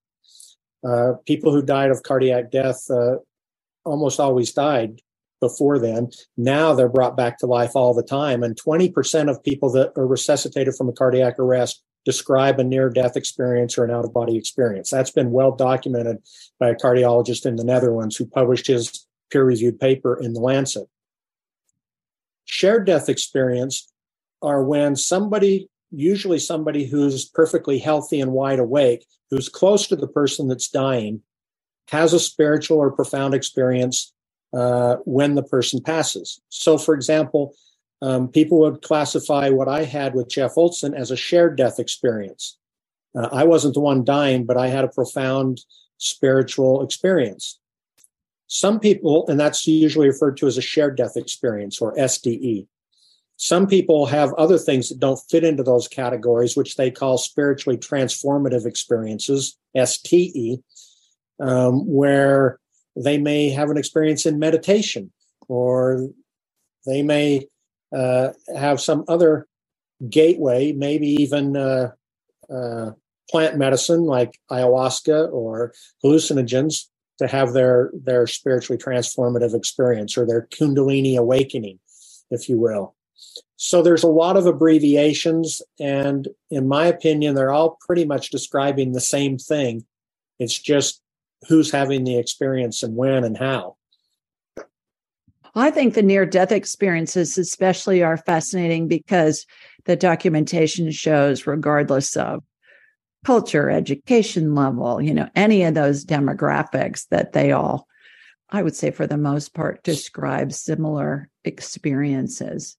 Uh, people who died of cardiac death uh, almost always died before then. Now they're brought back to life all the time. And 20% of people that are resuscitated from a cardiac arrest describe a near death experience or an out of body experience. That's been well documented by a cardiologist in the Netherlands who published his peer reviewed paper in the Lancet. Shared death experience are when somebody, usually somebody who's perfectly healthy and wide awake, who's close to the person that's dying, has a spiritual or profound experience uh, when the person passes. So, for example, um, people would classify what I had with Jeff Olsen as a shared death experience. Uh, I wasn't the one dying, but I had a profound spiritual experience. Some people, and that's usually referred to as a shared death experience or SDE. Some people have other things that don't fit into those categories, which they call spiritually transformative experiences, STE um, where they may have an experience in meditation or they may uh, have some other gateway, maybe even uh, uh, plant medicine like ayahuasca or hallucinogens to have their their spiritually transformative experience or their kundalini awakening, if you will. So there's a lot of abbreviations, and in my opinion, they're all pretty much describing the same thing. It's just who's having the experience and when and how. I think the near death experiences, especially, are fascinating because the documentation shows, regardless of culture, education level, you know, any of those demographics, that they all, I would say, for the most part, describe similar experiences.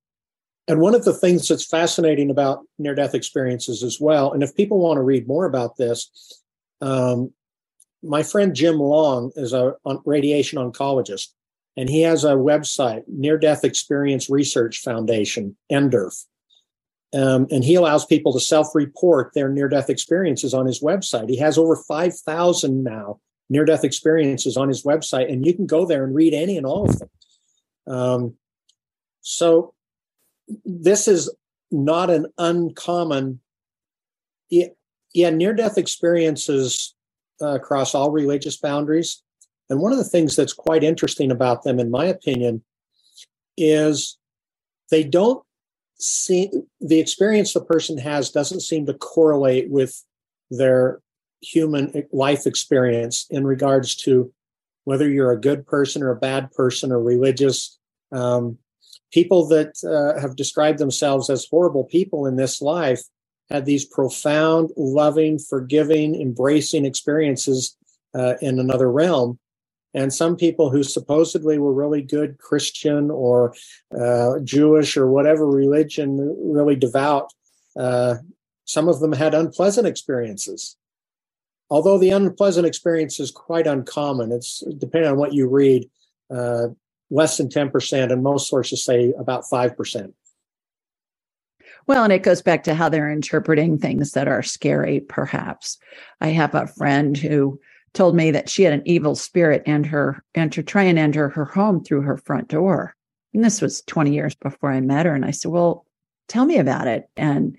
And one of the things that's fascinating about near death experiences as well, and if people want to read more about this, um, my friend Jim Long is a radiation oncologist, and he has a website, Near Death Experience Research Foundation, NDERF. Um, and he allows people to self-report their near-death experiences on his website. He has over 5,000 now near-death experiences on his website, and you can go there and read any and all of them. Um, so this is not an uncommon. Yeah, yeah near-death experiences uh, across all religious boundaries. And one of the things that's quite interesting about them, in my opinion, is they don't see the experience the person has doesn't seem to correlate with their human life experience in regards to whether you're a good person or a bad person or religious. Um, people that uh, have described themselves as horrible people in this life had these profound, loving, forgiving, embracing experiences uh, in another realm. And some people who supposedly were really good Christian or uh, Jewish or whatever religion, really devout, uh, some of them had unpleasant experiences. Although the unpleasant experience is quite uncommon, it's depending on what you read, uh, less than 10%, and most sources say about 5%. Well, and it goes back to how they're interpreting things that are scary, perhaps. I have a friend who told me that she had an evil spirit and her and to try and enter her home through her front door. And this was 20 years before I met her. And I said, Well, tell me about it. And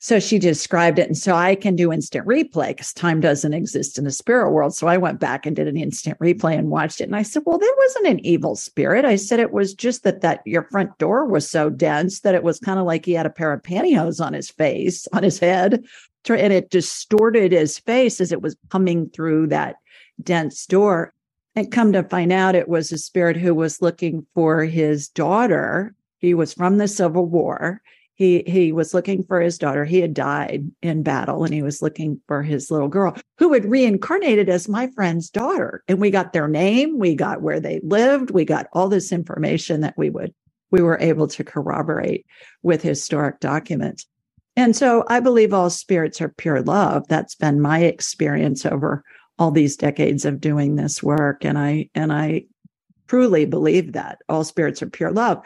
so she described it. And so I can do instant replay because time doesn't exist in the spirit world. So I went back and did an instant replay and watched it. And I said, well, there wasn't an evil spirit. I said it was just that that your front door was so dense that it was kind of like he had a pair of pantyhose on his face, on his head, and it distorted his face as it was coming through that dense door. And come to find out, it was a spirit who was looking for his daughter. He was from the Civil War. He he was looking for his daughter. He had died in battle, and he was looking for his little girl, who had reincarnated as my friend's daughter. And we got their name, we got where they lived, we got all this information that we would we were able to corroborate with historic documents. And so I believe all spirits are pure love. That's been my experience over all these decades of doing this work. And I, and I truly believe that all spirits are pure love.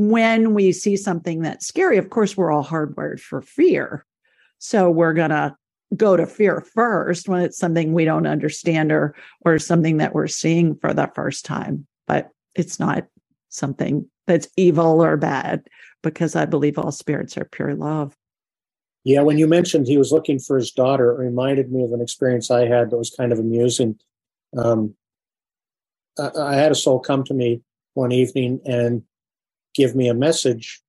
When we see something that's scary, of course, we're all hardwired for fear. So we're going to go to fear first when it's something we don't understand or, or something that we're seeing for the first time. But it's not something that's evil or bad because I believe all spirits are pure love. Yeah, when you mentioned he was looking for his daughter, it reminded me of an experience I had that was kind of amusing. Um, I, I, had a soul come to me one evening and give me a message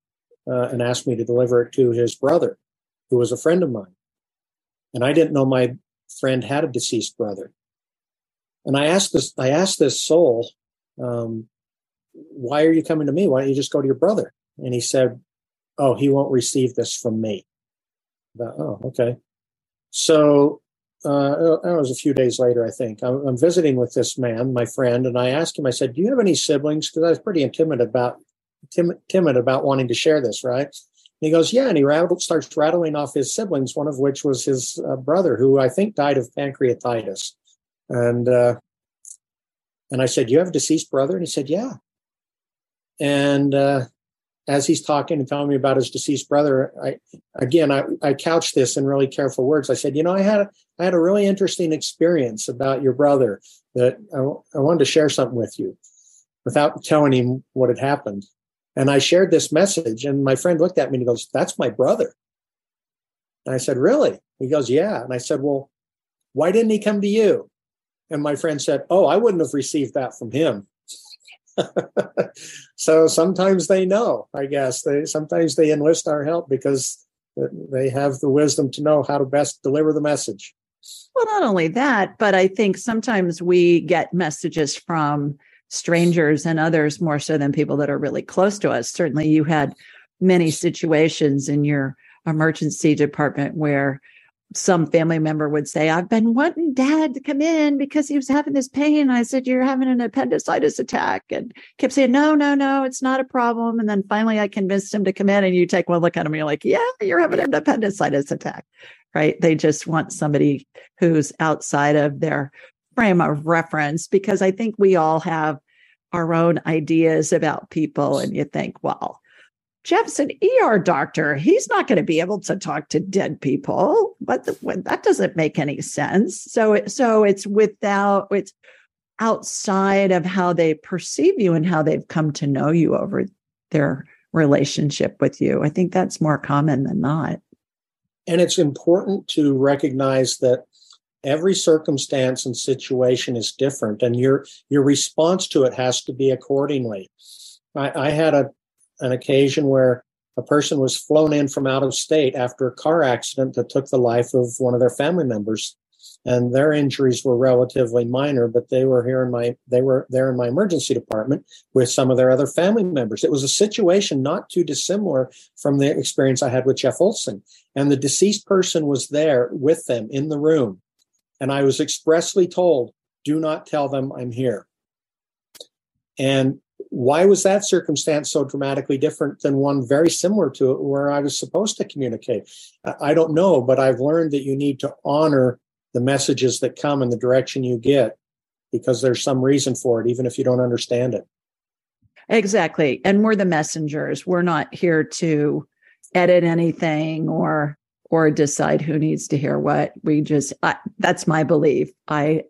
uh, and ask me to deliver it to his brother, who was a friend of mine. And I didn't know my friend had a deceased brother. And I asked this, I asked this soul, um, why are you coming to me? Why don't you just go to your brother? And he said, oh, he won't receive this from me. Oh, okay. So uh, it was a few days later, I think. I'm, I'm, visiting with this man, my friend, and I asked him. I said, "Do you have any siblings?" Because I was pretty timid about tim- timid about wanting to share this, right? And he goes, "Yeah," and he rattled, starts rattling off his siblings, one of which was his uh, brother, who I think died of pancreatitis. And uh, and I said, "You have a deceased brother?" And he said, "Yeah." And uh, as he's talking and telling me about his deceased brother, I again I, I couched this in really careful words. I said, you know, I had I had a really interesting experience about your brother that I, I wanted to share something with you, without telling him what had happened. And I shared this message, and my friend looked at me and he goes, "That's my brother." And I said, "Really?" He goes, "Yeah." And I said, "Well, why didn't he come to you?" And my friend said, "Oh, I wouldn't have received that from him." so sometimes they know, I guess. They sometimes they enlist our help because they have the wisdom to know how to best deliver the message. Well, not only that, but I think sometimes we get messages from strangers and others more so than people that are really close to us. Certainly, you had many situations in your emergency department where some family member would say, I've been wanting dad to come in because he was having this pain. I said, You're having an appendicitis attack. And kept saying, No, no, no, it's not a problem. And then finally I convinced him to come in. And you take one look at him and you're like, Yeah, you're having an appendicitis attack. Right. They just want somebody who's outside of their frame of reference because I think we all have our own ideas about people. And you think, well, Jeff's an ER doctor. He's not going to be able to talk to dead people. But that doesn't make any sense. So, it, so it's without it's outside of how they perceive you and how they've come to know you over their relationship with you. I think that's more common than not. And it's important to recognize that every circumstance and situation is different, and your your response to it has to be accordingly. I, I had a an occasion where a person was flown in from out of state after a car accident that took the life of one of their family members and their injuries were relatively minor but they were here in my they were there in my emergency department with some of their other family members it was a situation not too dissimilar from the experience i had with jeff olsen and the deceased person was there with them in the room and i was expressly told do not tell them i'm here and why was that circumstance so dramatically different than one very similar to it where I was supposed to communicate? I don't know, but I've learned that you need to honor the messages that come in the direction you get because there's some reason for it, even if you don't understand it. Exactly. And we're the messengers. We're not here to edit anything or or decide who needs to hear what. We just I, that's my belief. I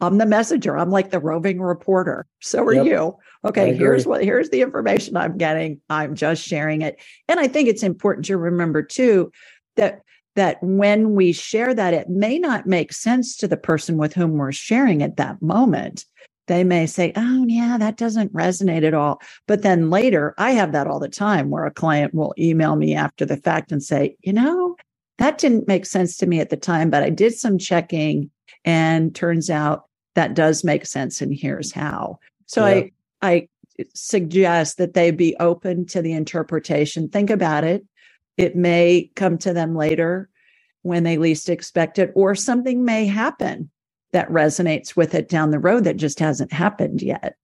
I'm the messenger. I'm like the roving reporter. So are yep. you. Okay, here's what here's the information I'm getting. I'm just sharing it. And I think it's important to remember too that that when we share that it may not make sense to the person with whom we're sharing at that moment. They may say, "Oh, yeah, that doesn't resonate at all." But then later, I have that all the time where a client will email me after the fact and say, "You know, that didn't make sense to me at the time, but I did some checking and turns out that does make sense. And here's how. So yeah. I, I suggest that they be open to the interpretation. Think about it. It may come to them later when they least expect it, or something may happen that resonates with it down the road that just hasn't happened yet.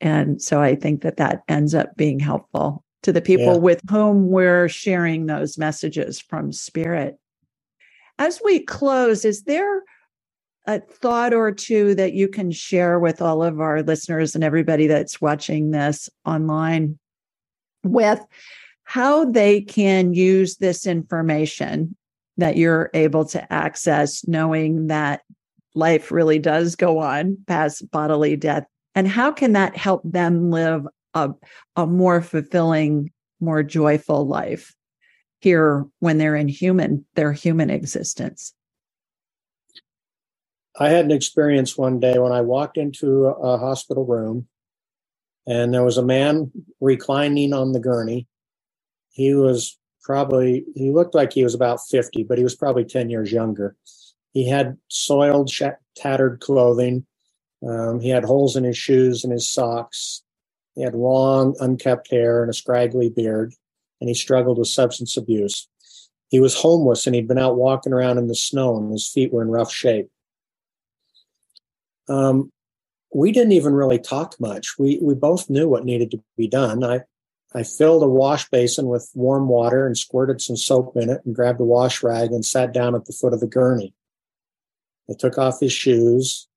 And so I think that that ends up being helpful to the people yeah. with whom we're sharing those messages from spirit. As we close, is there a thought or two that you can share with all of our listeners and everybody that's watching this online with how they can use this information that you're able to access, knowing that life really does go on past bodily death? And how can that help them live a, a more fulfilling, more joyful life here when they're in human, their human existence. I had an experience one day when I walked into a hospital room and there was a man reclining on the gurney. He was probably, he looked like he was about 50, but he was probably 10 years younger. He had soiled, tattered clothing. Um, he had holes in his shoes and his socks. He had long, unkept hair and a scraggly beard, and he struggled with substance abuse. He was homeless and he'd been out walking around in the snow, and his feet were in rough shape. Um, we didn't even really talk much. We we both knew what needed to be done. I I filled a wash basin with warm water and squirted some soap in it and grabbed a wash rag and sat down at the foot of the gurney. I took off his shoes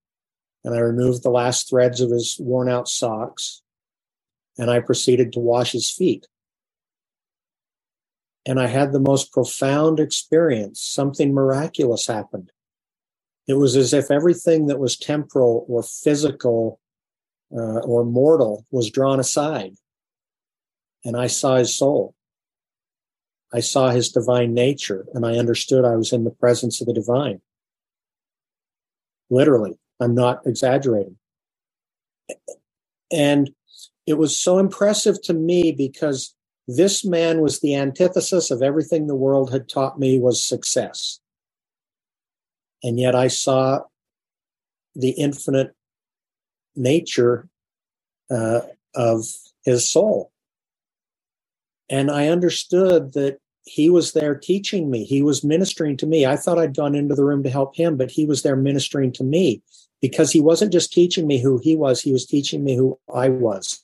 and I removed the last threads of his worn out socks and I proceeded to wash his feet. And I had the most profound experience. Something miraculous happened. It was as if everything that was temporal or physical uh, or mortal was drawn aside. And I saw his soul. I saw his divine nature, and I understood I was in the presence of the divine. Literally, I'm not exaggerating. And it was so impressive to me because this man was the antithesis of everything the world had taught me was success. And yet I saw the infinite nature uh, of his soul. And I understood that he was there teaching me. He was ministering to me. I thought I'd gone into the room to help him, but he was there ministering to me because he wasn't just teaching me who he was, he was teaching me who I was.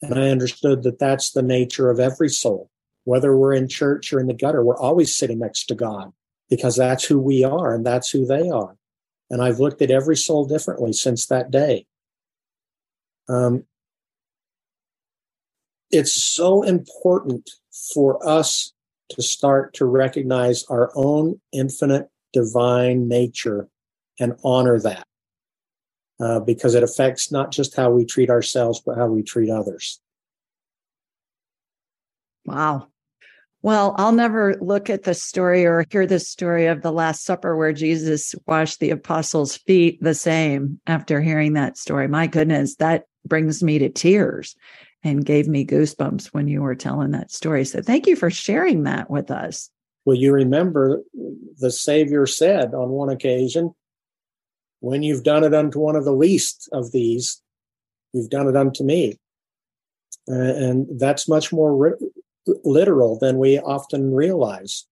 And I understood that that's the nature of every soul. Whether we're in church or in the gutter, we're always sitting next to God because that's who we are and that's who they are. And I've looked at every soul differently since that day. Um, it's so important for us to start to recognize our own infinite divine nature and honor that uh, because it affects not just how we treat ourselves, but how we treat others. Wow. Well, I'll never look at the story or hear the story of the Last Supper where Jesus washed the apostles' feet the same after hearing that story. My goodness, that brings me to tears and gave me goosebumps when you were telling that story. So thank you for sharing that with us. Well, you remember the Savior said on one occasion, when you've done it unto one of the least of these, you've done it unto me. Uh, and that's much more literal than we often realize.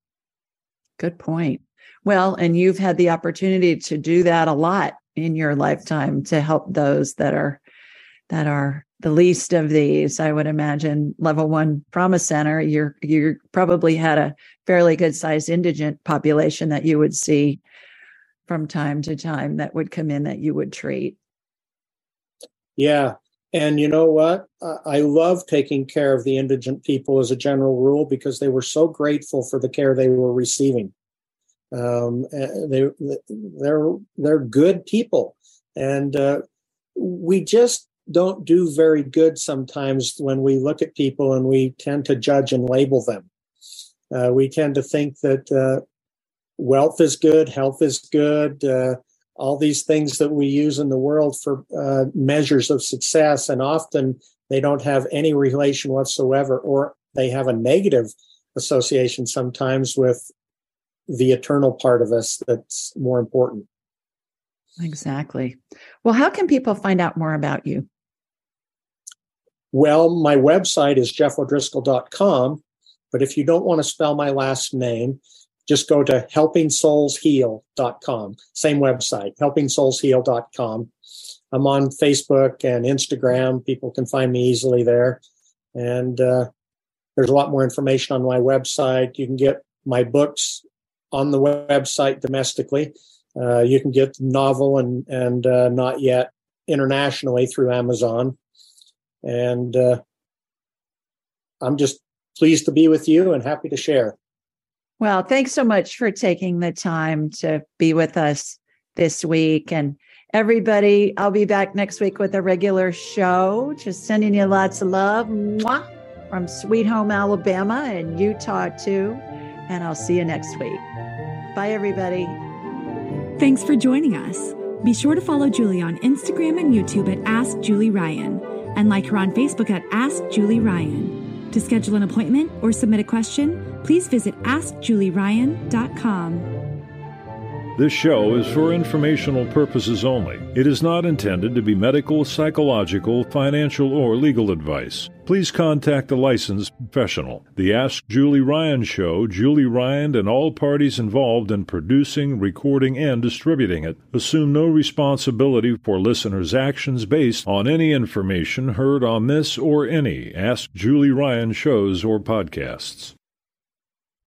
Good point. Well, and you've had the opportunity to do that a lot in your lifetime to help those that are that are the least of these i would imagine. Level one trauma center you're you probably had a fairly good sized indigent population that you would see from time to time that would come in that you would treat. Yeah and you know what? I love taking care of the indigent people as a general rule because they were so grateful for the care they were receiving. Um, they they're they're good people. And uh, we just don't do very good sometimes when we look at people and we tend to judge and label them. Uh, we tend to think that uh, wealth is good, health is good, uh, all these things that we use in the world for uh, measures of success, and often they don't have any relation whatsoever, or they have a negative association sometimes with the eternal part of us that's more important. Exactly. Well, how can people find out more about you? Well, my website is jeffodriscoll.com. But if you don't want to spell my last name, just go to helpingsoulsheal.com. Same website, helpingsoulsheal.com. I'm on Facebook and Instagram. People can find me easily there. And uh, there's a lot more information on my website. You can get my books on the website domestically. Uh, you can get the novel and and uh, not yet internationally through Amazon. And uh, I'm just pleased to be with you and happy to share. Well, thanks so much for taking the time to be with us this week. And everybody, I'll be back next week with a regular show. Just sending you lots of love Mwah! from Sweet Home, Alabama, and Utah, too. And I'll see you next week. Bye, everybody. Thanks for joining us. Be sure to follow Julie on Instagram and YouTube at Ask Julie Ryan and like her on Facebook at Ask Julie Ryan. To schedule an appointment or submit a question, please visit AskJulieRyan.com. This show is for informational purposes only. It is not intended to be medical, psychological, financial, or legal advice. Please contact a licensed professional. The Ask Julie Ryan Show, Julie Ryan and all parties involved in producing, recording, and distributing it assume no responsibility for listeners' actions based on any information heard on this or any Ask Julie Ryan shows or podcasts.